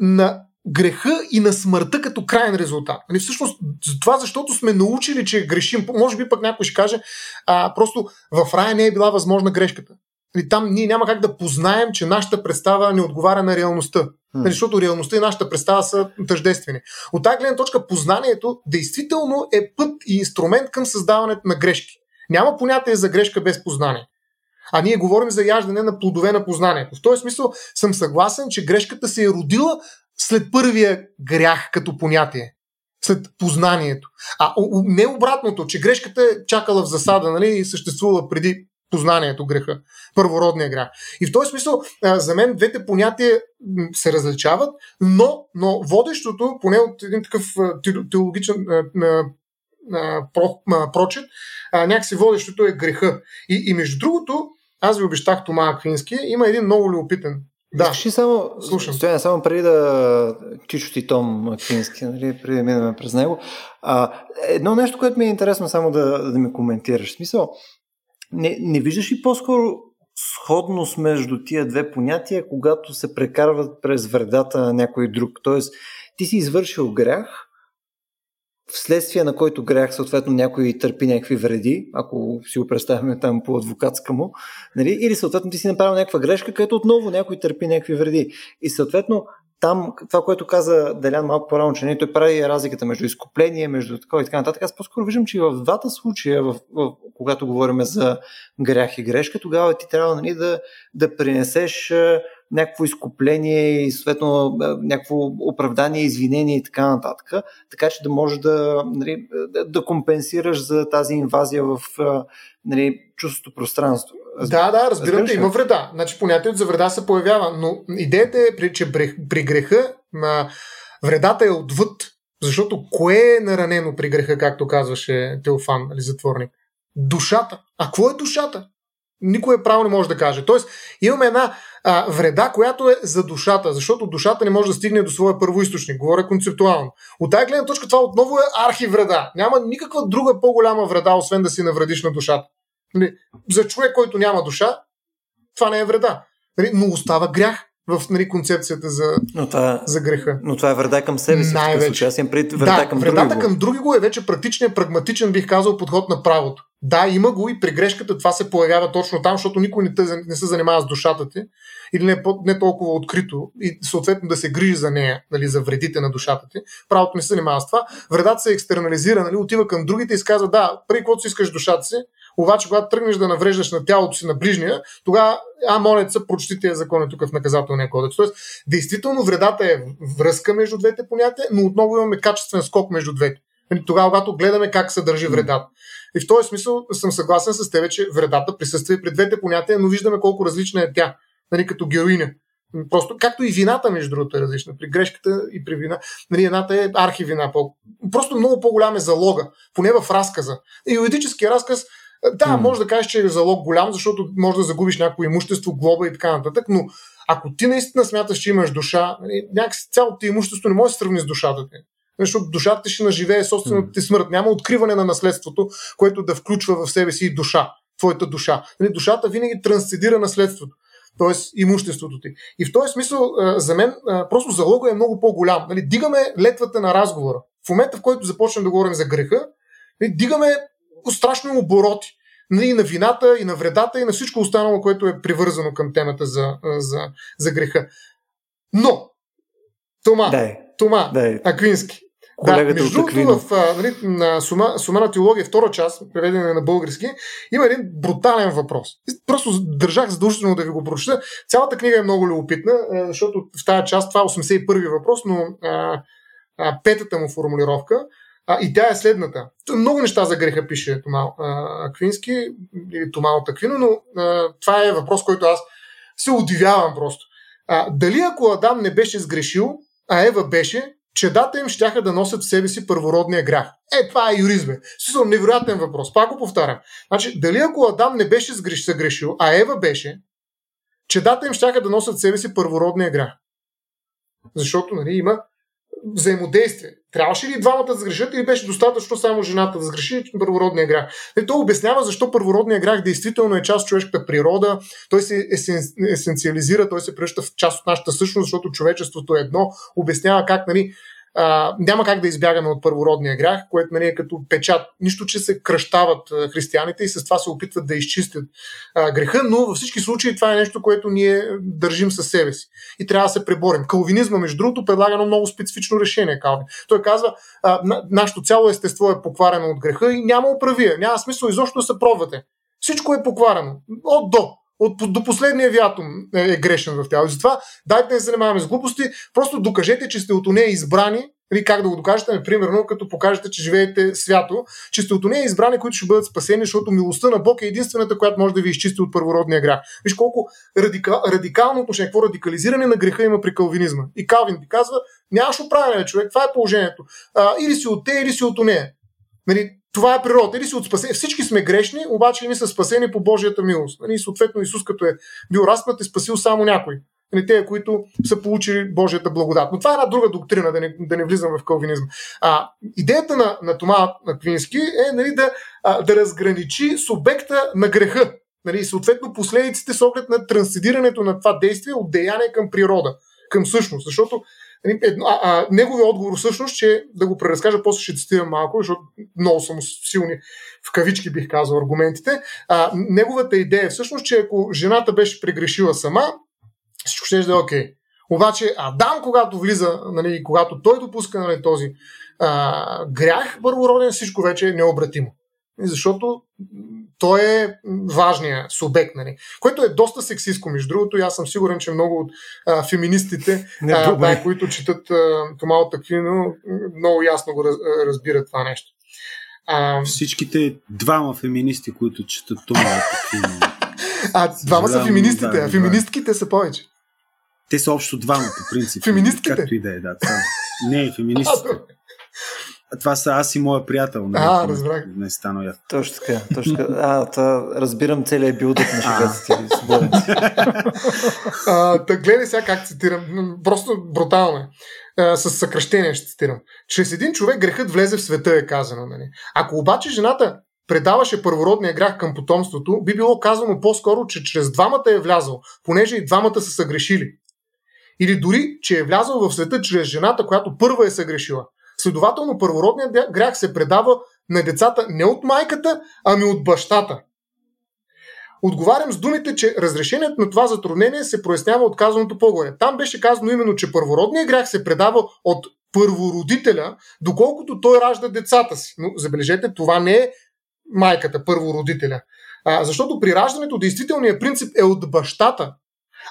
на греха и на смъртта като крайен резултат. Нали, всъщност, това защото сме научили, че грешим. Може би пък някой ще каже, а, просто в рая не е била възможна грешката. Нали, там ние няма как да познаем, че нашата представа не отговаря на реалността. Нали, защото реалността и нашата представа са тъждествени. От тази гледна точка, познанието действително е път и инструмент към създаването на грешки. Няма понятие за грешка без познание. А ние говорим за яждане на плодове на познанието. В този смисъл съм съгласен, че грешката се е родила след първия грях като понятие. След познанието. А не обратното, че грешката е чакала в засада нали, и съществува преди познанието греха, първородния грях. И в този смисъл, за мен двете понятия се различават, но, но водещото, поне от един такъв теологичен прочет, някакси водещото е греха. И, и между другото, аз ви обещах Тома Аквински, има един много любопитен да. Искаш само, Слушам. Стояне, само преди да Чичо ти Том Аквински, нали, преди да минем през него. А, едно нещо, което ми е интересно само да, да ми коментираш. Смисъл, не, не виждаш ли по-скоро сходност между тия две понятия, когато се прекарват през вредата на някой друг? Тоест, ти си извършил грях, вследствие на който грях, съответно някой търпи някакви вреди, ако си го представяме там по адвокатска му, нали? или съответно ти си направил някаква грешка, където отново някой търпи някакви вреди. И съответно там, това, което каза Делян малко по-рано, че не, той прави разликата между изкупление, между такова и така нататък. Аз по-скоро виждам, че и в двата случая, в, в, когато говорим за грях и грешка, тогава ти трябва нали, да, да принесеш някакво изкупление и съответно някакво оправдание, извинение и така нататък, така че да можеш да, нали, да компенсираш за тази инвазия в нали, чувството пространство. Да, да, разбирам те, има вреда. Значи понятието за вреда се появява, но идеята е, че при греха вредата е отвъд, защото кое е наранено при греха, както казваше Теофан, нали, затворник? Душата. А какво е душата? Никой право не може да каже. Тоест, имаме една а, вреда, която е за душата, защото душата не може да стигне до своя първоисточник. Говоря концептуално. От тази гледна точка това отново е архивреда. Няма никаква друга по-голяма вреда, освен да си навредиш на душата. Нали, за човек, който няма душа, това не е вреда. Нали, но остава грях в нали, концепцията за, но това, за греха. Но това е вреда към себе си. Най-вече. Аз имам пред вреда да, към вредата други към други го е вече практичният, прагматичен, бих казал, подход на правото. Да, има го и при грешката това се появява точно там, защото никой не, те, не се занимава с душата ти или не, не толкова открито и съответно да се грижи за нея, нали, за вредите на душата ти. Правото не се занимава с това. Вредата се екстернализира, нали, отива към другите и се казва, да, преди каквото си искаш душата си, обаче, когато тръгнеш да навреждаш на тялото си на ближния, тогава, а, моля се, прочети тези закони тук в наказателния кодекс. Тоест, действително вредата е връзка между двете понятия, но отново имаме качествен скок между двете. Нали, тогава, когато гледаме как се държи вредата. И в този смисъл съм съгласен с тебе, че вредата присъства и при двете понятия, но виждаме колко различна е тя, нали, като героиня. Просто, както и вината, между другото, е различна. При грешката и при вина. Нали, едната е архивина. Просто много по-голям е залога, поне в разказа. И юридически разказ да, mm. може да кажеш, че е залог голям, защото може да загубиш някакво имущество, глоба и така нататък, но ако ти наистина смяташ, че имаш душа, нали, някакси цялото ти имущество не може да се сравни с душата ти. Защото душата ти ще наживее собствената ти смърт. Няма откриване на наследството, което да включва в себе си и душа, твоята душа. Нали, душата винаги трансцедира наследството т.е. имуществото ти. И в този смисъл, за мен, просто залога е много по-голям. Нали, дигаме летвата на разговора. В момента, в който започнем да говорим за греха, нали, дигаме страшни обороти. Нали, и на вината, и на вредата, и на всичко останало, което е привързано към темата за, за, за греха. Но, Тома, Дай. Тома Дай. Аквински, Колегата да, между другото, в нали, на сума, сума на теология, втора част, преведена на български, има един брутален въпрос. Просто държах задължително да ви го прочета. Цялата книга е много любопитна, защото в тази част това е 81-и въпрос, но а, а, петата му формулировка а, и тя е следната. Много неща за греха пише Тома Аквински или Тома от Аквино, но а, това е въпрос, който аз се удивявам просто. А, дали ако Адам не беше сгрешил, а Ева беше, чедата им щяха да носят в себе си първородния грях. Е, това е юризме. Смисъл, невероятен въпрос. Пак го повтарям. Значи, дали ако Адам не беше сгреш, съгрешил, а Ева беше, чедата им щяха да носят в себе си първородния грях. Защото нали, има взаимодействие. Трябваше ли двамата да сгрешат или беше достатъчно само жената да сгреши първородния грях? И то обяснява защо първородния грях действително е част от човешката природа, той се есен, есенциализира, той се превръща в част от нашата същност, защото човечеството е едно, обяснява как нали, а, няма как да избягаме от първородния грях, което нали, е като печат. Нищо, че се кръщават християните и с това се опитват да изчистят а, греха, но във всички случаи това е нещо, което ние държим със себе си и трябва да се преборим. Калвинизма, между другото, предлага едно много специфично решение. Калвин. Той казва, а, на, нашето цяло естество е покварено от греха и няма оправия. Няма смисъл изобщо да се пробвате. Всичко е покварено. От до от, до последния ви атом е, е грешен в тяло. Затова дайте да се занимаваме с глупости, просто докажете, че сте от нея избрани или нали, как да го докажете, ами, примерно, като покажете, че живеете свято, че сте от нея избрани, които ще бъдат спасени, защото милостта на Бог е единствената, която може да ви изчисти от първородния грях. Виж колко радикал, радикално отношение, какво радикализиране на греха има при калвинизма. И Калвин ти казва, нямаш управление, човек, това е положението. А, или си от те, или си от нея. Нали, това е природа. Или си от спасени. Всички сме грешни, обаче ние са спасени по Божията милост. Нали, съответно Исус като е бил разпнат е спасил само някой. Нали, те, които са получили Божията благодат. Но това е една друга доктрина, да не, да не влизам в калвинизм. А, идеята на, на Тома Квински е нали, да, а, да разграничи субекта на греха. Нали, съответно последиците с оглед на трансцедирането на това действие от деяние към природа, към същност. Защото а, а, неговия отговор всъщност, че да го преразкажа, после ще цитирам малко, защото много съм силни в кавички бих казал аргументите. А, неговата идея е всъщност, че ако жената беше прегрешила сама, всичко ще е окей. Okay. Обаче Адам, когато влиза, нали, когато той допуска нали, този а, грях първороден, всичко вече е необратимо. Защото той е важният субект, нали? което е доста сексистко, между другото, и аз съм сигурен, че много от а, феминистите, Не, а, да, които четат Томал Таквино, много ясно го раз, разбират това нещо. А, Всичките двама феминисти, които четат Томал Таквино. *laughs* А, двама са феминистите, да, а феминистките са повече. Те са общо двама, по принцип. Феминистките? Както и да е, да. Това. Не, феминистите. Това са аз и моя приятел. Нали? А, разбрах. Не е станал ясно. Точно така. Точно така. А, това разбирам целият билдък на шегата ти. Та гледай сега как цитирам. Просто брутално е. С съкръщение ще цитирам. Чрез един човек грехът влезе в света, е казано. Нали? Ако обаче жената предаваше първородния грях към потомството, би било казано по-скоро, че чрез двамата е влязъл, понеже и двамата са съгрешили. Или дори, че е влязъл в света чрез жената, която първа е съгрешила. Следователно, първородният грях се предава на децата не от майката, ами от бащата. Отговарям с думите, че разрешението на това затруднение се прояснява от казаното по-горе. Там беше казано именно, че първородният грях се предава от първородителя, доколкото той ражда децата си. Но забележете, това не е майката, първородителя. А, защото при раждането действителният принцип е от бащата,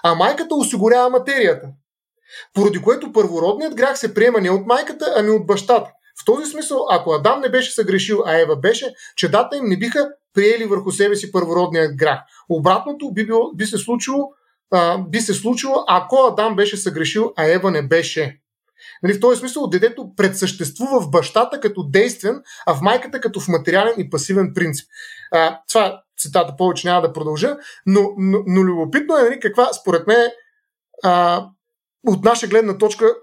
а майката осигурява материята. Поради което първородният грях се приема не от майката, ами от бащата. В този смисъл, ако Адам не беше съгрешил, а Ева беше, че дата им не биха приели върху себе си първородният грях. Обратното би, било, би, се случило, а, би се случило, ако Адам беше съгрешил, а Ева не беше. Нали, в този смисъл детето предсъществува в бащата като действен, а в майката като в материален и пасивен принцип. А, това цитата повече няма да продължа, но, но, но любопитно е нали, каква, според мен, а, от наша гледна точка,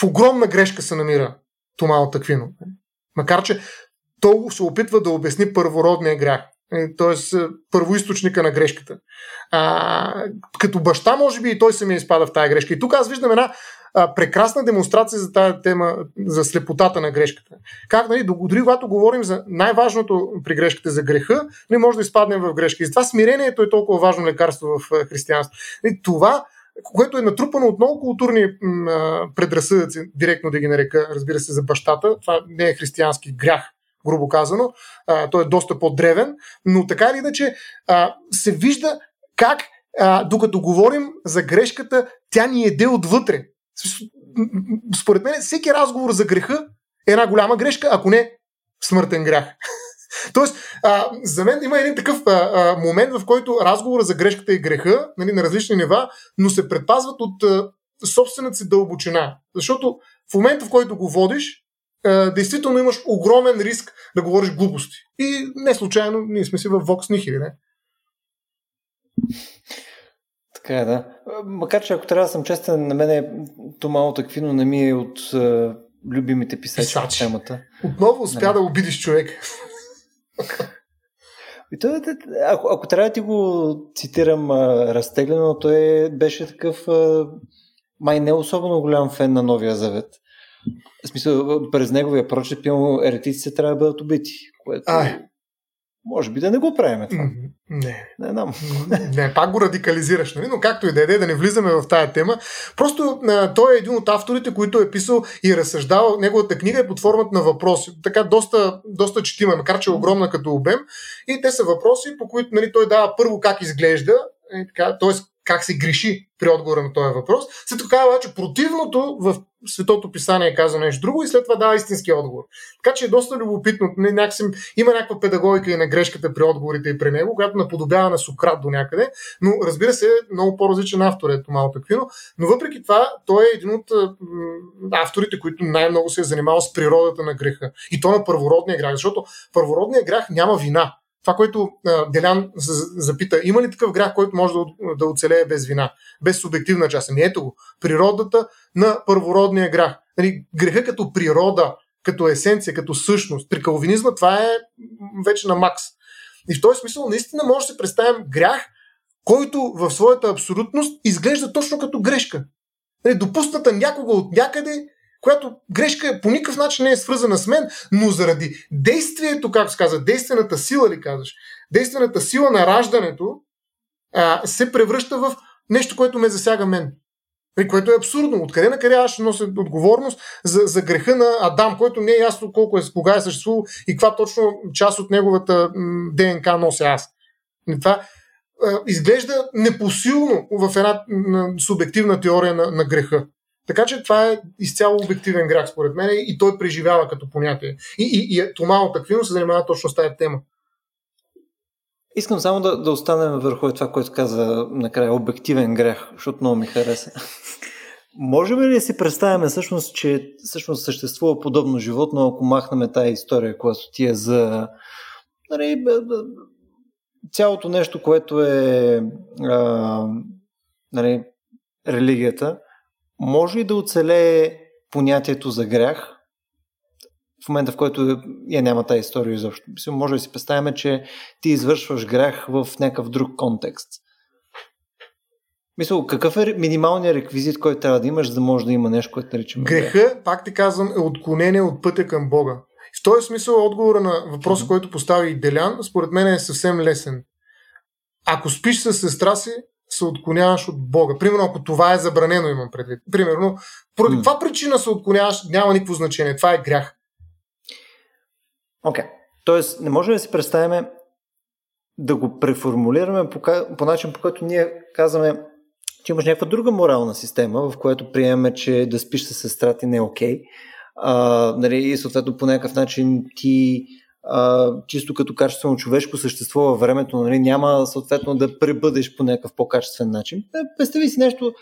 в огромна грешка се намира Тома от Аквино. Макар, че то се опитва да обясни първородния грях т.е. първоисточника на грешката. А, като баща, може би и той самия изпада в тази грешка. И тук аз виждам една а, прекрасна демонстрация за тази тема, за слепотата на грешката. Как, нали, дори когато говорим за най-важното при грешката за греха, не може да изпаднем в грешка. И затова смирението е толкова важно лекарство в християнство. И това, което е натрупано от много културни м, предразсъдъци, директно да ги нарека, разбира се, за бащата, това не е християнски грях, грубо казано, а, той е доста по-древен, но така или иначе а, се вижда как, а, докато говорим за грешката, тя ни еде отвътре. Според мен всеки разговор за греха е една голяма грешка, ако не смъртен грях. *laughs* Тоест, а, за мен има един такъв а, а, момент, в който разговора за грешката и греха нали, на различни нива, но се предпазват от а, собствената си дълбочина. Защото в момента, в който го водиш, а, действително имаш огромен риск да говориш глупости. И не случайно, ние сме си в Vox Nihili, не? Така е, да. Макар, че ако трябва да съм честен, на мен е то малко таквино не ми е от е, любимите писачи в темата. Отново успя не. да обидиш човек. И той, ако, ако трябва да ти го цитирам а, разтеглено, той беше такъв а, май не особено голям фен на Новия Завет. В смисъл, през неговия прочет, еретиците трябва да бъдат убити. Което... Ай. Може би да не го правим това. Не. Не знам. Не, пак го радикализираш, нали? но както и да е, да не влизаме в тая тема. Просто а, той е един от авторите, които е писал и разсъждавал. Неговата книга е под формата на въпроси. Така доста, доста четима, макар че е огромна като обем. И те са въпроси, по които нали, той дава първо как изглежда, т.е как се греши при отговора на този въпрос. След това обаче противното в Светото писание каза нещо друго и след това дава истински отговор. Така че е доста любопитно. Някакси, има някаква педагогика и на грешката при отговорите и при него, която наподобява на Сократ до някъде, но разбира се, много по-различен автор е Томал Таквино. Но въпреки това, той е един от авторите, които най-много се е занимавал с природата на греха. И то на първородния грях, защото първородния грях няма вина това, което Делян запита, има ли такъв грях, който може да, да оцелее без вина, без субективна част? Ами ето го, природата на първородния грях. Нали, греха като природа, като есенция, като същност. При калвинизма това е вече на макс. И в този смисъл наистина може да се представим грях, който в своята абсолютност изглежда точно като грешка. Нали, допусната някога от някъде която грешка по никакъв начин не е свързана с мен, но заради действието, както се казва, действената сила ли казваш, действената сила на раждането а, се превръща в нещо, което ме засяга мен. Което е абсурдно. Откъде на къде аз ще нося отговорност за, за греха на Адам, който не е ясно колко е, кога е съществувал и каква точно част от неговата ДНК нося аз. И това а, изглежда непосилно в една субективна теория на, на греха. Така че това е изцяло обективен грях, според мен, и той преживява като понятие. И, и, и Тома от Аквино се занимава точно с тази тема. Искам само да, да останем върху това, което каза накрая обективен грех, защото много ми хареса. можем ли да си представяме всъщност, че всъщност съществува подобно животно, ако махнем тази история, която ти е за нали, цялото нещо, което е а, нали, религията, може ли да оцелее понятието за грях в момента, в който я няма тази история изобщо. Може да си представяме, че ти извършваш грях в някакъв друг контекст. Мисля, какъв е минималният реквизит, който трябва да имаш, за да може да има нещо, което наричаме Греха, грех? пак ти казвам, е отклонение от пътя към Бога. В този смисъл отговора на въпроса, mm-hmm. който постави Делян, според мен е съвсем лесен. Ако спиш с сестра си, се отклоняваш от Бога. Примерно, ако това е забранено, имам предвид. Примерно, поради mm. каква причина се отклоняваш, няма никакво значение. Това е грях. Окей. Okay. Тоест, не може да си представим да го преформулираме по, по начин, по който ние казваме, че имаш някаква друга морална система, в която приемаме, че да спиш с сестра ти не е окей. Okay. А, нали, и съответно по някакъв начин ти а, чисто като качествено човешко същество във времето, нали, няма съответно да пребъдеш по някакъв по-качествен начин. Е, представи си нещо,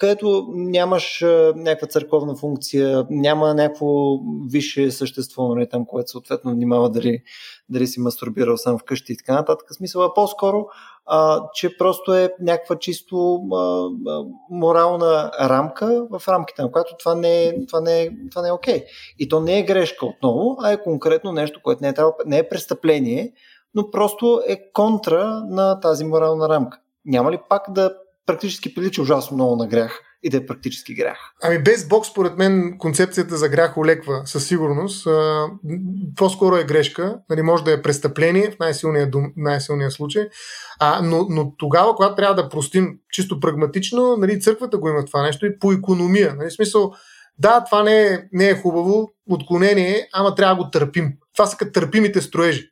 където нямаш някаква църковна функция, няма някакво висше същество, нали, там, което съответно внимава дали, дали си мастурбирал сам вкъщи и така нататък. Смисъл по-скоро а, че просто е някаква чисто а, морална рамка, в рамките на която това не е, това не е, това не е окей. И то не е грешка отново, а е конкретно нещо, което не е, не е престъпление, но просто е контра на тази морална рамка. Няма ли пак да практически прилича ужасно много на грях? и да е практически грях. Ами без Бог, според мен, концепцията за грях олеква със сигурност. А, по-скоро е грешка. Нали, може да е престъпление в най-силния, дум, най-силния случай. А, но, но тогава, когато трябва да простим чисто прагматично, нали, църквата го има това нещо и по економия. Нали, смисъл, да, това не е, не е хубаво, отклонение, ама трябва да го търпим. Това са като търпимите строежи,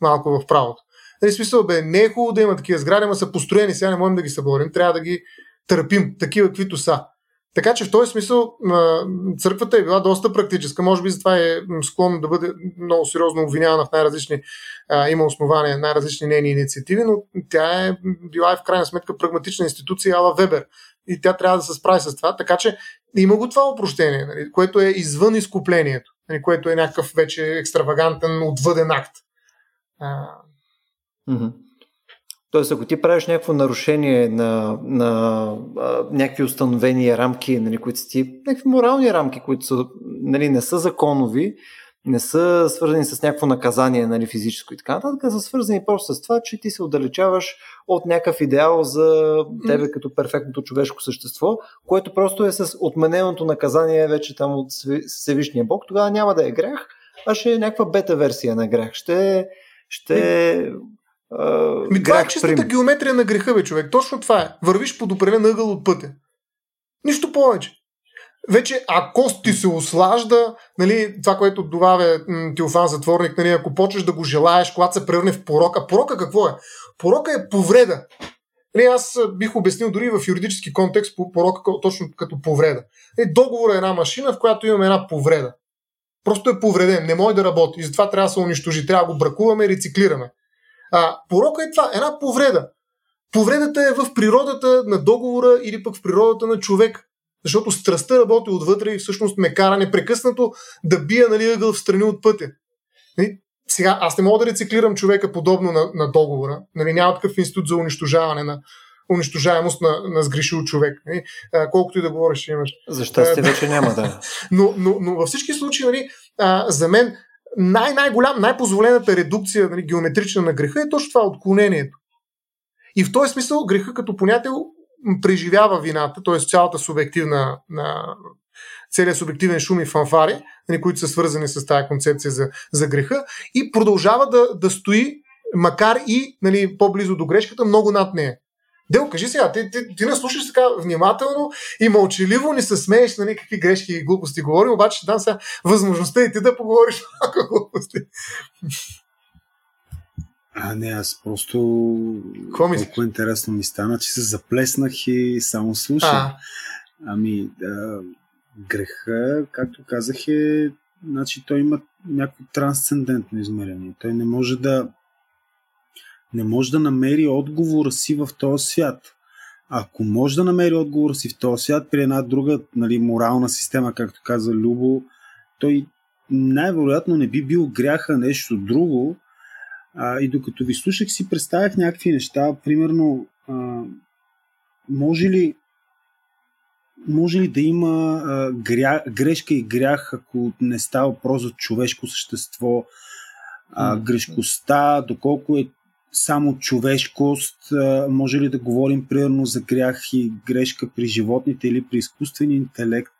малко в правото. Нали, смисъл, бе, не е хубаво да има такива сгради, ама са построени, сега не можем да ги съборим, трябва да ги търпим, такива каквито са. Така че в този смисъл църквата е била доста практическа. Може би затова е склонна да бъде много сериозно обвинявана в най-различни, има основания, най-различни нейни инициативи, но тя е била и в крайна сметка прагматична институция Ала Вебер. И тя трябва да се справи с това. Така че има го това опрощение, нали, което е извън изкуплението, нали, което е някакъв вече екстравагантен, отвъден акт. Mm-hmm. Тоест, ако ти правиш някакво нарушение на, на а, някакви установени рамки, нали, които са ти, някакви морални рамки, които са, нали, не са законови, не са свързани с някакво наказание нали, физическо и така нататък, са свързани просто с това, че ти се отдалечаваш от някакъв идеал за тебе като перфектното човешко същество, което просто е с отмененото наказание вече там от Всевишния Бог, тогава няма да е грях, а ще е някаква бета версия на грях. Ще, ще ми, това е чистата прим. геометрия на греха, бе, човек. Точно това е. Вървиш под определен ъгъл от пътя. Нищо повече. Вече, ако ти се ослажда, нали, това, което добавя Теофан Затворник, нали, ако почнеш да го желаеш, когато се превърне в порока. Порока какво е? Порока е повреда. Нали, аз бих обяснил дори в юридически контекст порока точно като повреда. Нали, договор е една машина, в която имаме една повреда. Просто е повреден, не може да работи и затова трябва да се унищожи. Трябва да го бракуваме рециклираме. А, порока е това, една повреда. Повредата е в природата на договора или пък в природата на човек. Защото страстта работи отвътре и всъщност ме кара непрекъснато да бия нали, ъгъл в страни от пътя. Нали? Сега, аз не мога да рециклирам човека подобно на, на договора. Нали, няма такъв институт за унищожаване на унищожаемост на, на сгрешил човек. Нали? А, колкото и да говориш, имаш. Защо сте вече няма да. *laughs* но, но, но във всички случаи, нали, а, за мен най-най-голям, най-позволената редукция нали, геометрична на греха е точно това отклонението. И в този смисъл греха като понятие преживява вината, т.е. цялата субективна, на, целият субективен шум и фанфари, нали, които са свързани с тази концепция за, за греха и продължава да, да стои, макар и нали, по-близо до грешката, много над нея. Дел, кажи сега, ти, ти, ти наслушаш така внимателно и мълчаливо ни се смееш на някакви грешки и глупости говорим, обаче ще дам сега възможността и ти да поговориш *laughs* малко глупости. А, не, аз просто Какво толкова интересно ми стана, че се заплеснах и само слушам. А. Ами, да, греха, както казах, е, значи той има някакво трансцендентно измерение. Той не може да не може да намери отговора си в този свят. ако може да намери отговора си в този свят при една друга нали, морална система, както каза Любо, той най-вероятно не би бил гряха нещо друго. А, и докато ви слушах си представях някакви неща, примерно а, може ли може ли да има а, гря, грешка и грях, ако не става въпрос за човешко същество? А, грешкостта, доколко е само човешкост, може ли да говорим примерно за грях и грешка при животните или при изкуствения интелект?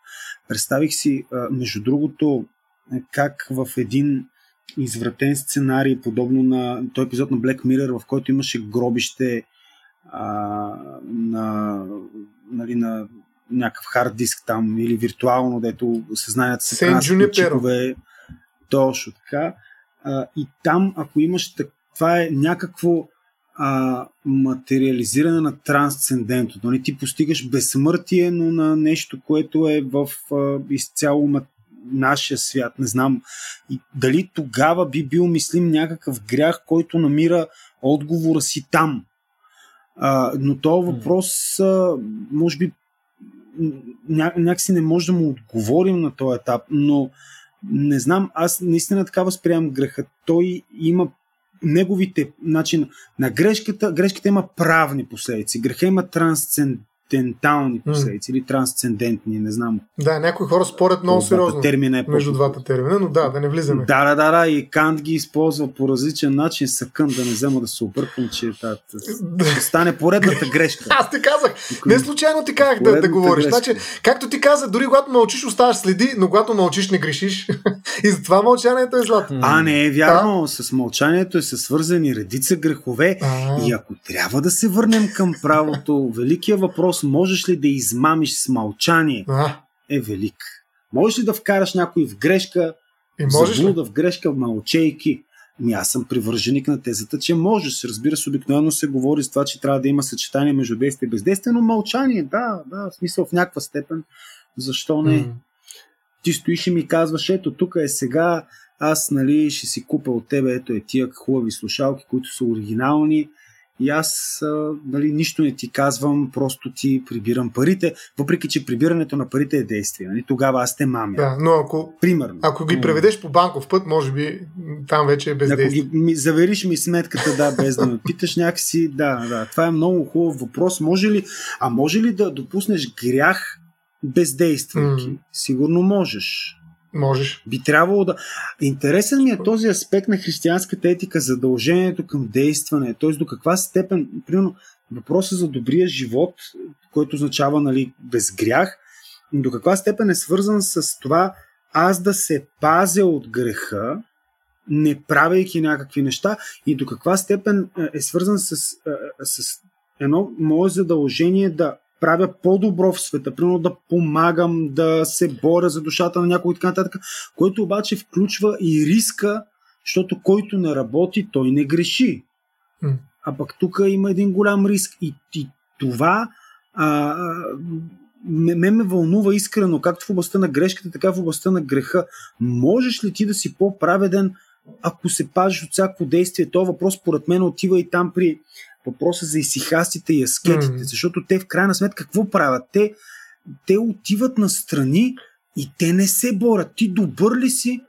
Представих си, между другото, как в един извратен сценарий, подобно на този епизод на Black Mirror, в който имаше гробище а, на, нали, на някакъв хард диск там или виртуално, дето съзнанието се чипове. Точно така. А, и там, ако имаш так, това е някакво а, материализиране на трансцендентното. Нали? Ти постигаш безсмъртие, но на нещо, което е в а, изцяло нашия свят. Не знам и дали тогава би бил, мислим, някакъв грях, който намира отговора си там. А, но този въпрос, а, може би, ня, някакси не може да му отговорим на този етап, но не знам, аз наистина така възприемам греха. Той има неговите начин на грешката, грешката има правни последици. Греха има трансцен, трансцендентални последици mm. или трансцендентни, не знам. Да, някои хора спорят много сериозно термина е между двата термина, но да, да не влизаме. Да, да, да, да, и Кант ги използва по различен начин, съкън да не взема да се объркам, че тата, ще *laughs* стане поредната грешка. Аз ти казах, не случайно ти казах да, да говориш. Грешка. Значи, както ти каза, дори когато мълчиш, оставаш следи, но когато мълчиш, не грешиш. *laughs* и затова мълчанието е злато. А, не е вярно. Да? С мълчанието е са свързани редица грехове. А-а. И ако трябва да се върнем към правото, *laughs* великия въпрос въпрос можеш ли да измамиш с мълчание а? е велик. Можеш ли да вкараш някой в грешка, и можеш заблуда в грешка, мълчейки? Ми аз съм привърженик на тезата, че можеш. Разбира се, обикновено се говори с това, че трябва да има съчетание между действие и бездействие, но мълчание, да, да, в смисъл в някаква степен. Защо не? Mm. Ти стоиш и ми казваш, ето тук е сега, аз нали, ще си купа от тебе, ето е тия хубави слушалки, които са оригинални, и аз а, нали, нищо не ти казвам, просто ти прибирам парите, въпреки че прибирането на парите е действие. Нали? Тогава аз те мамя. Да, но ако, Примерно. ако ги преведеш по банков път, може би там вече е бездействие. Ако ги, ми, завериш ми сметката, да, без да ме *laughs* питаш някакси, да, да. Това е много хубав въпрос. Може ли, а може ли да допуснеш грях бездействайки? Mm. Сигурно можеш. Можеш. Би трябвало да. Интересен ми е този аспект на християнската етика, задължението към действане. Т.е. до каква степен, примерно, въпросът за добрия живот, който означава нали, без грях, до каква степен е свързан с това аз да се пазя от греха, не правейки някакви неща, и до каква степен е, е свързан с, е, с едно мое задължение да правя по-добро в света, примерно да помагам, да се боря за душата на някой и така нататък, който обаче включва и риска, защото който не работи, той не греши. Mm. А пък тук има един голям риск и, и това а, ме, ме, ме вълнува искрено, както в областта на грешката, така в областта на греха. Можеш ли ти да си по-праведен, ако се пазиш от всяко действие? То въпрос, според мен, отива и там при въпроса за исихастите и аскетите, mm. защото те в крайна сметка какво правят? Те, те отиват на страни и те не се борят. Ти добър ли си,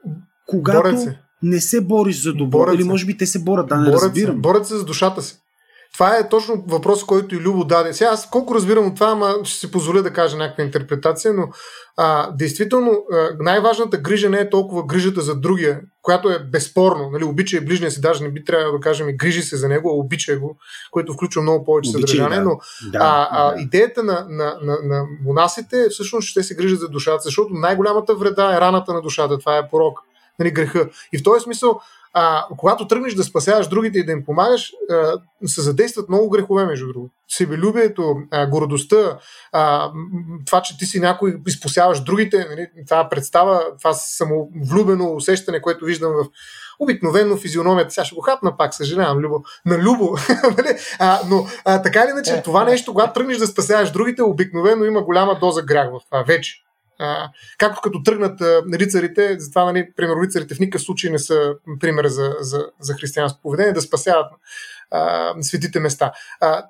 когато не се бориш за добро? Борят Или може би те се борят, да не борят разбирам. Се, борят се за душата си. Това е точно въпрос, който и Любо даде. Сега аз колко разбирам от това, ама ще си позволя да кажа някаква интерпретация, но а, действително а, най-важната грижа не е толкова грижата за другия, която е безспорно. Нали, обича ближния си, даже не би трябвало да кажем и грижи се за него, а обича го, което включва много повече обичай, съдържание. Да. Но да, а, а, да. идеята на, на, на, на монасите е всъщност ще се грижат за душата, защото най-голямата вреда е раната на душата. Това е порок, нали, греха. И в този смисъл а, когато тръгнеш да спасяваш другите и да им помагаш, а, се задействат много грехове, между другото. Себелюбието, а, гордостта, а, това, че ти си някой, изпосяваш другите, нали, това представа, това самовлюбено усещане, което виждам в обикновено физиономията. Сега ще го хапна пак, съжалявам, Любо, на Любо. *laughs* Нали? а, но а, така или иначе, това нещо, когато тръгнеш да спасяваш другите, обикновено има голяма доза грях в това вече. Както като тръгнат рицарите, затова, нали, примерно, рицарите в никакъв случай не са пример за, за, за християнско поведение, да спасяват а, светите места. А,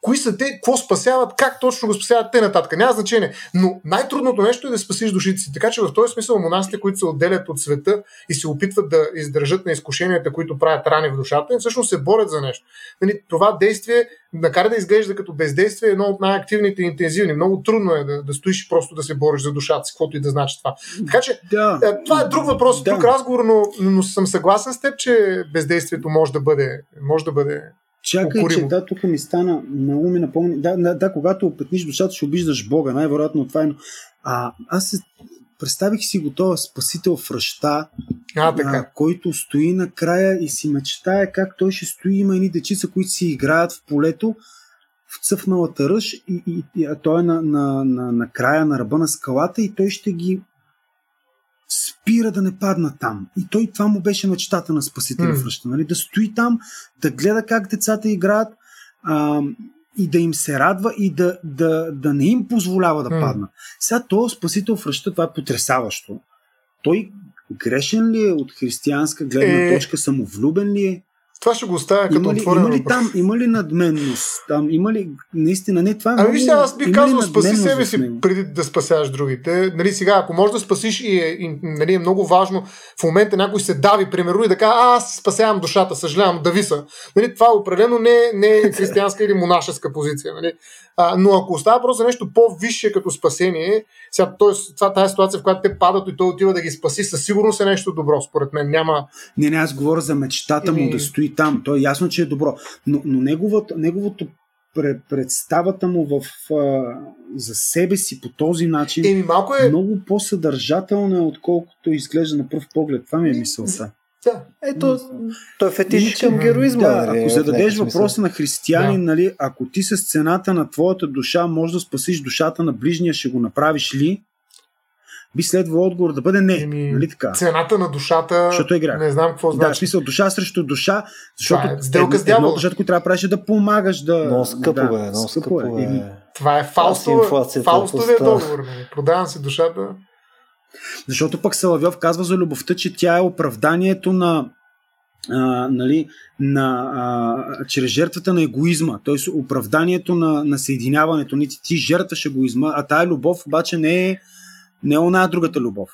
кои са те, какво спасяват, как точно го спасяват те нататък. Няма значение. Но най-трудното нещо е да спасиш душите си. Така че в този смисъл монасите, които се отделят от света и се опитват да издържат на изкушенията, които правят рани в душата, всъщност се борят за нещо. Нали, това действие, накара да изглежда като бездействие, е едно от най-активните и интензивни. Много трудно е да, да стоиш просто да се бориш за душата си, каквото и да значи това. Така че да. Е, това е друг въпрос, да. друг разговор, но, но съм съгласен с теб, че бездействието може да бъде, може да бъде Чакай, че да, тук ми стана, много ми напомни. Да, да, да, когато опетниш душата, ще обиждаш Бога, най-вероятно това е. Но, а, аз се, представих си го този спасител в ръща, а, така. А, който стои накрая и си мечтае как той ще стои. Има едни дечица, които си играят в полето, в цъфналата ръж и, и, и а той е на, на, на, на края на ръба на скалата и той ще ги спира да не падна там. И той това му беше мечтата на Спасителя mm. връща. Нали? Да стои там, да гледа как децата играят а, и да им се радва и да, да, да не им позволява да mm. падна. Сега този Спасител връща, това е потрясаващо. Той грешен ли е от християнска гледна е... точка, самовлюбен ли е? Това ще го оставя като има ли, отворен има ли там, има ли надменност? Там, има ли, наистина, не, това е Ами вижте, аз бих казал, спаси себе си преди да спасяваш другите. Нали, сега, ако можеш да спасиш и, е, и нали, е много важно в момента някой се дави, примерно, и да каже, аз спасявам душата, съжалявам, дави се. Нали, това определено не, не е *laughs* християнска или монашеска позиция. Нали. А, но ако остава просто нещо по-висше като спасение, сега, т.е. това, тази ситуация, в която те падат и той отива да ги спаси, със сигурност е нещо добро, според мен. Няма... Не, не, аз говоря за мечтата му да стои там. То е ясно, че е добро. Но, но неговото, неговото представата му в, а, за себе си по този начин Еми, малко е... много по-съдържателна, отколкото изглежда на пръв поглед. Това ми е мисълта. Да. Ето, той е фетиш към героизма. Да, нали, ако зададеш въпроса на християни, да. нали, ако ти с цената на твоята душа можеш да спасиш душата на ближния, ще го направиш ли? Би следвал отговор да бъде не. Еми, нали така? Цената на душата. Защото е игра. Не знам какво значи. Да, в смисъл душа срещу душа. Защото това е сделка с дявола. Едното, което трябва трябваше да помагаш да. Много скъпо да, е, много скъпо, скъпо е. е. Това е фаустовия договор. Нали. Продавам си душата. Защото пък Салавьов казва за любовта, че тя е оправданието на, а, нали, на, а, чрез жертвата на егоизма, т.е. оправданието на, на съединяването. Не ти, ти жертваш егоизма, а тая любов обаче не е, не е она другата любов.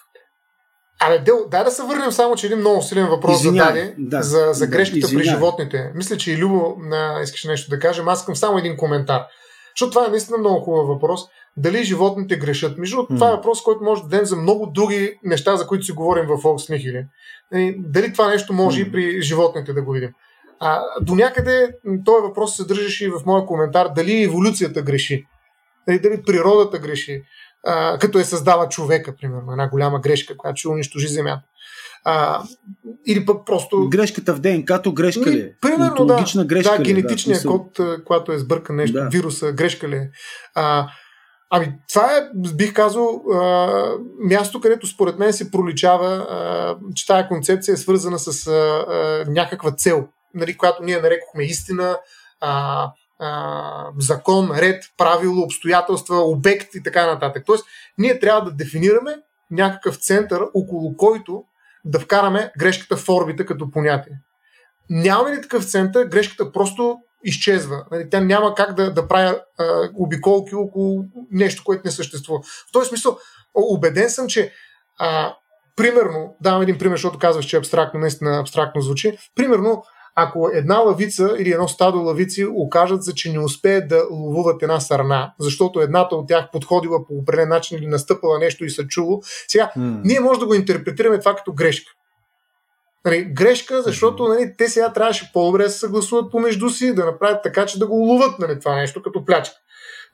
Абе, Дел, дай да се върнем само, че един много силен въпрос зададе да, за, за грешките да, при животните. Мисля, че и Любо а, искаш нещо да кажем. Аз искам само един коментар. Защото това е наистина много хубав въпрос дали животните грешат. Между mm. това е въпрос, който може да дадем за много други неща, за които си говорим в Волкс Нихили. Дали това нещо може mm. и при животните да го видим. А, до някъде този въпрос се съдържаше и в моя коментар дали еволюцията греши. Дали, дали природата греши. А, като е създава човека, примерно, една голяма грешка, която ще унищожи Земята. А, или пък просто. Грешката в ДНК-то грешка ли е? Примерно, да. Грешка да, генетичният да, код, когато е сбъркан нещо, да. вируса, грешка ли е? А, Ами, това е, бих казал, а, място, където според мен се проличава, а, че тази концепция е свързана с а, а, някаква цел, нали, която ние нарекохме истина, а, закон, ред, правило, обстоятелства, обект и така нататък. Тоест, ние трябва да дефинираме някакъв център, около който да вкараме грешката в орбита като понятие. Нямаме ли такъв център, грешката просто изчезва. Нали, тя няма как да, да правя а, обиколки около нещо, което не съществува. В този смисъл, убеден съм, че а, примерно, давам един пример, защото казваш, че абстрактно, наистина абстрактно звучи. Примерно, ако една лавица или едно стадо лавици окажат се, че не успеят да ловуват една сърна, защото едната от тях подходила по определен начин или настъпала нещо и са чуло, сега mm. ние може да го интерпретираме това като грешка. Нали, грешка, защото нали, те сега трябваше по-добре да се съгласуват помежду си, да направят така, че да го ловат нали, това нещо като плячка.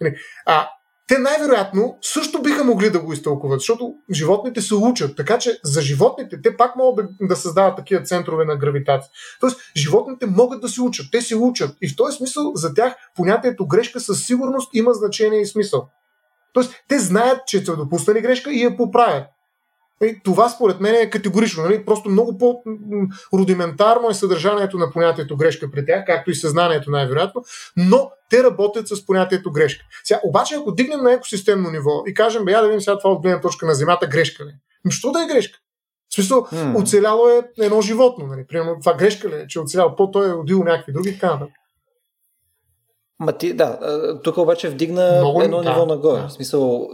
Нали, а те най-вероятно също биха могли да го изтълкуват, защото животните се учат, така че за животните те пак могат да създават такива центрове на гравитация. Тоест, животните могат да се учат, те се учат и в този смисъл за тях понятието грешка със сигурност има значение и смисъл. Тоест, те знаят, че са допуснали грешка и я поправят. Е, това според мен е категорично. Нали? Просто много по-рудиментарно е съдържанието на понятието грешка при тях, както и съзнанието най-вероятно, но те работят с понятието грешка. Сега, обаче, ако дигнем на екосистемно ниво и кажем, бе, я да видим сега това от гледна точка на Земята, грешка ли? Ами, що да е грешка? В смисъл, hmm. оцеляло е едно животно. Нали? Примерно, това грешка ли е, че е оцеляло по той е родил някакви други така Ма ти, да, тук обаче вдигна Много, едно да, ниво нагоре. Да. В смисъл,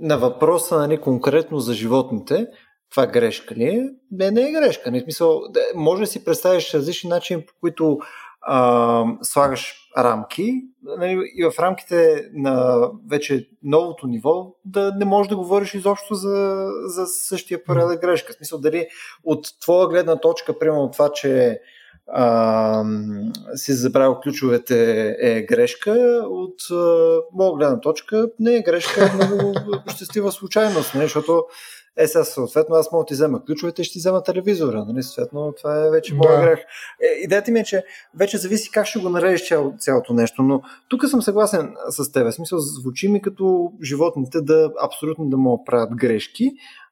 на въпроса нали, конкретно за животните, това грешка ли е? Не, не е грешка. Не, в смисъл, може да си представиш различни начини, по които а, слагаш рамки нали, и в рамките на вече новото ниво да не можеш да говориш изобщо за, за същия порядък грешка. В смисъл дали от твоя гледна точка, примерно това, че а, си забравил ключовете е грешка, от а, моя гледна точка не е грешка, е много *laughs* щастлива случайност, не? защото е, сега съответно аз мога да ти взема ключовете и ще ти взема телевизора. Нали? Съответно, това е вече моя да. грех. Е, идеята ми е, че вече зависи как ще го наредиш цяло, цялото нещо, но тук съм съгласен с теб. В смисъл, звучи ми като животните да абсолютно да могат правят грешки.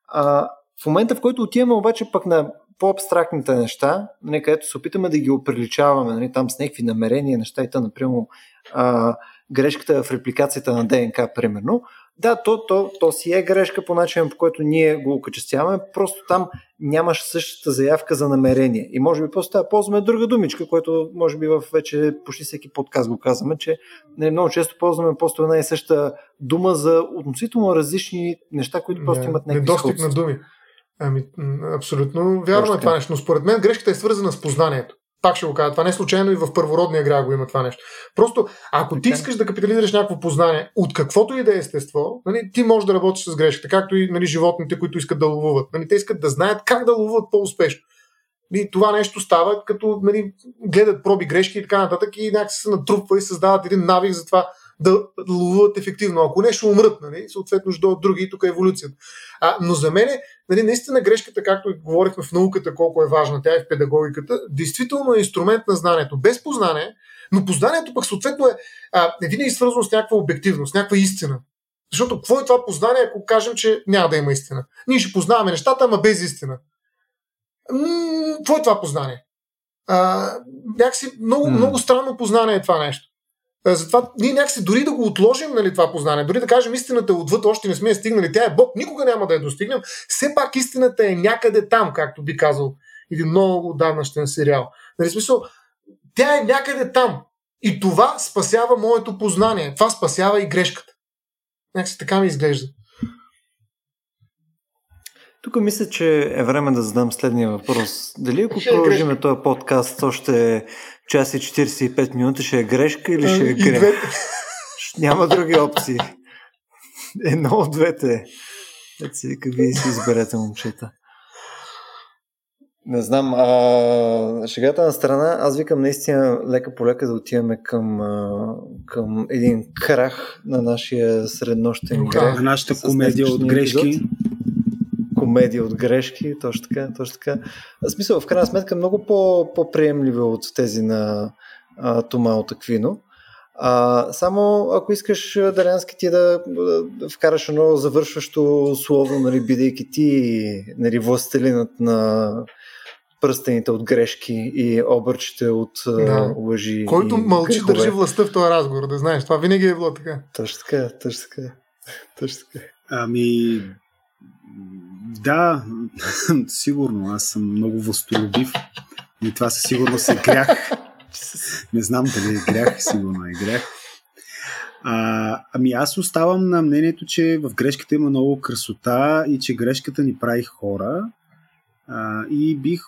А, в момента, в който отиваме обаче пък на по-абстрактните неща, нали, където се опитаме да ги оприличаваме нали, там с някакви намерения, неща и та, например, а, грешката в репликацията на ДНК, примерно, да, то, то, то си е грешка по начин, по който ние го окачествяваме, просто там нямаш същата заявка за намерение. И може би просто да ползваме друга думичка, което може би в вече почти всеки подкаст го казваме, че не, нали, много често ползваме просто една и съща дума за относително различни неща, които просто имат някакви Недостиг на думи. Ами, абсолютно вярно е това нещо, но според мен грешката е свързана с познанието. Пак ще го кажа, това не е случайно и в първородния грях го има това нещо. Просто, ако ти искаш да капитализираш някакво познание, от каквото и да е естество, нали, ти можеш да работиш с грешката, както и нали, животните, които искат да ловуват. Нали, те искат да знаят как да ловуват по-успешно. И това нещо става, като нали, гледат проби грешки и така нататък и някакси се натрупва и създават един навик за това да ловуват ефективно. Ако не, ще умрат, нали? съответно ще дойдат други и тук е еволюцията. А, но за мен, нали, наистина грешката, както говорихме в науката, колко е важна, тя е в педагогиката, действително е инструмент на знанието. Без познание, но познанието пък съответно е а, винаги свързано с някаква обективност, някаква истина. Защото какво е това познание, ако кажем, че няма да има истина? Ние ще познаваме нещата, ама без истина. какво е това познание? А, някакси много, много странно познание е това нещо. Е, затова ние някакси дори да го отложим нали, това познание, дори да кажем истината е отвъд, още не сме стигнали, тя е Бог, никога няма да я достигнем, все пак истината е някъде там, както би казал един много давнащен сериал. Нали, смисъл, тя е някъде там. И това спасява моето познание. Това спасява и грешката. Някакси така ми изглежда. Тук мисля, че е време да задам следния въпрос. Дали ако е продължим този подкаст още час и 45 минути, ще е грешка или ще е грех? Няма други опции. Едно от двете. Как вие си изберете, момчета. Не знам. А, шегата на страна, аз викам наистина лека по лека да отиваме към, а, към един крах на нашия среднощен грех. На нашата комедия от грешки. Епизод комедия от грешки, точно така, точно така. В смисъл, в крайна сметка, много по, по-приемливи от тези на а, Тома от Аквино. А, само ако искаш, Дарянски, ти да, да вкараш едно завършващо слово, нали, бидейки ти нали, властелинът на пръстените от грешки и обърчите от да. лъжи. Който мълчи, грехове. държи властта в този разговор, да знаеш. Това винаги е било така. Точно така, точно така. Точно така. Ами, да, *laughs* сигурно. Аз съм много възстолюбив. И това със сигурност е грях. Не знам дали е грях, сигурно е грях. А, ами аз оставам на мнението, че в грешката има много красота и че грешката ни прави хора. А, и бих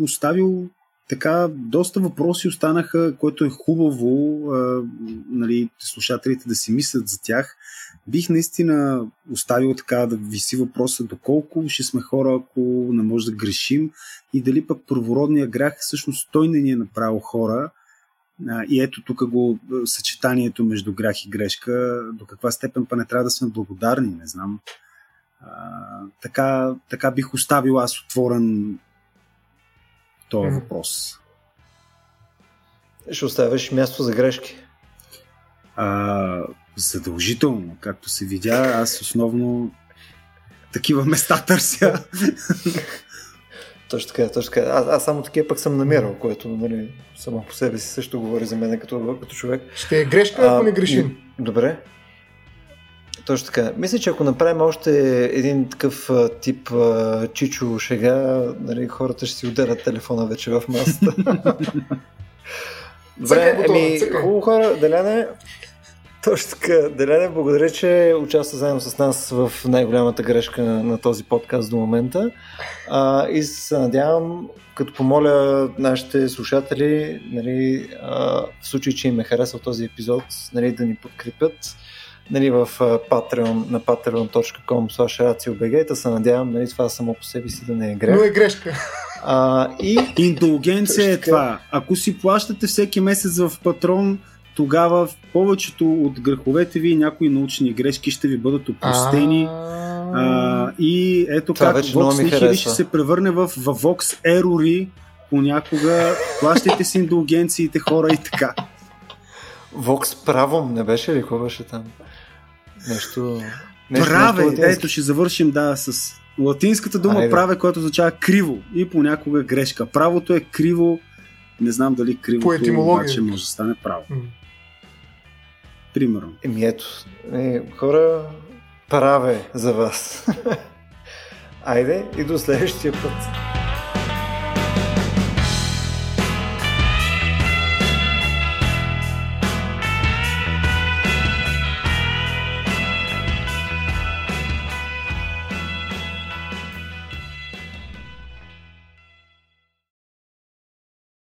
оставил така, доста въпроси останаха, което е хубаво а, нали, слушателите да си мислят за тях. Бих наистина оставил така да виси въпроса доколко ще сме хора, ако не може да грешим и дали пък първородния грях всъщност той не ни е направил хора. А, и ето тук го съчетанието между грях и грешка, до каква степен па не трябва да сме благодарни, не знам. А, така, така бих оставил аз отворен този mm. въпрос. Ще оставяш място за грешки? А, задължително, както се видя, аз основно такива места търся. Точно така, точно така. Аз, аз само такива пък съм намерил, което нали, само по себе си също говори за мен като, като човек. Ще е грешка, ако не грешим. Добре. Точно така. Мисля, че ако направим още един такъв тип чичо шега, нали, хората ще си ударят телефона вече в масата. *laughs* Добре, еми, хубаво хора, Деляне, точно така. Деляне, благодаря, че участва заедно с нас в най-голямата грешка на, на този подкаст до момента. А, и се надявам, като помоля нашите слушатели, нали, а, в случай, че им е харесал този епизод, нали, да ни подкрепят нали, в Patreon, на patreon.com slash да се надявам нали, това само по себе си да не е грех. Но е грешка. А, и... Индулгенция е това. Ако си плащате всеки месец в патрон, тогава в повечето от греховете ви някои научни грешки ще ви бъдат опустени. А, и ето Това как Vox Nihili ще се превърне в, в Vox Errori понякога. Плащайте си индулгенциите хора и така. Vox правом не беше ли? Какво беше там? Нещо... нещо праве, нещо ето ще завършим да с латинската дума Айде. праве, което означава криво и понякога грешка. Правото е криво, не знам дали криво обаче може да стане право. Mm. Примерно. Еми ето, е, хора, праве за вас. *laughs* Айде и до следващия път.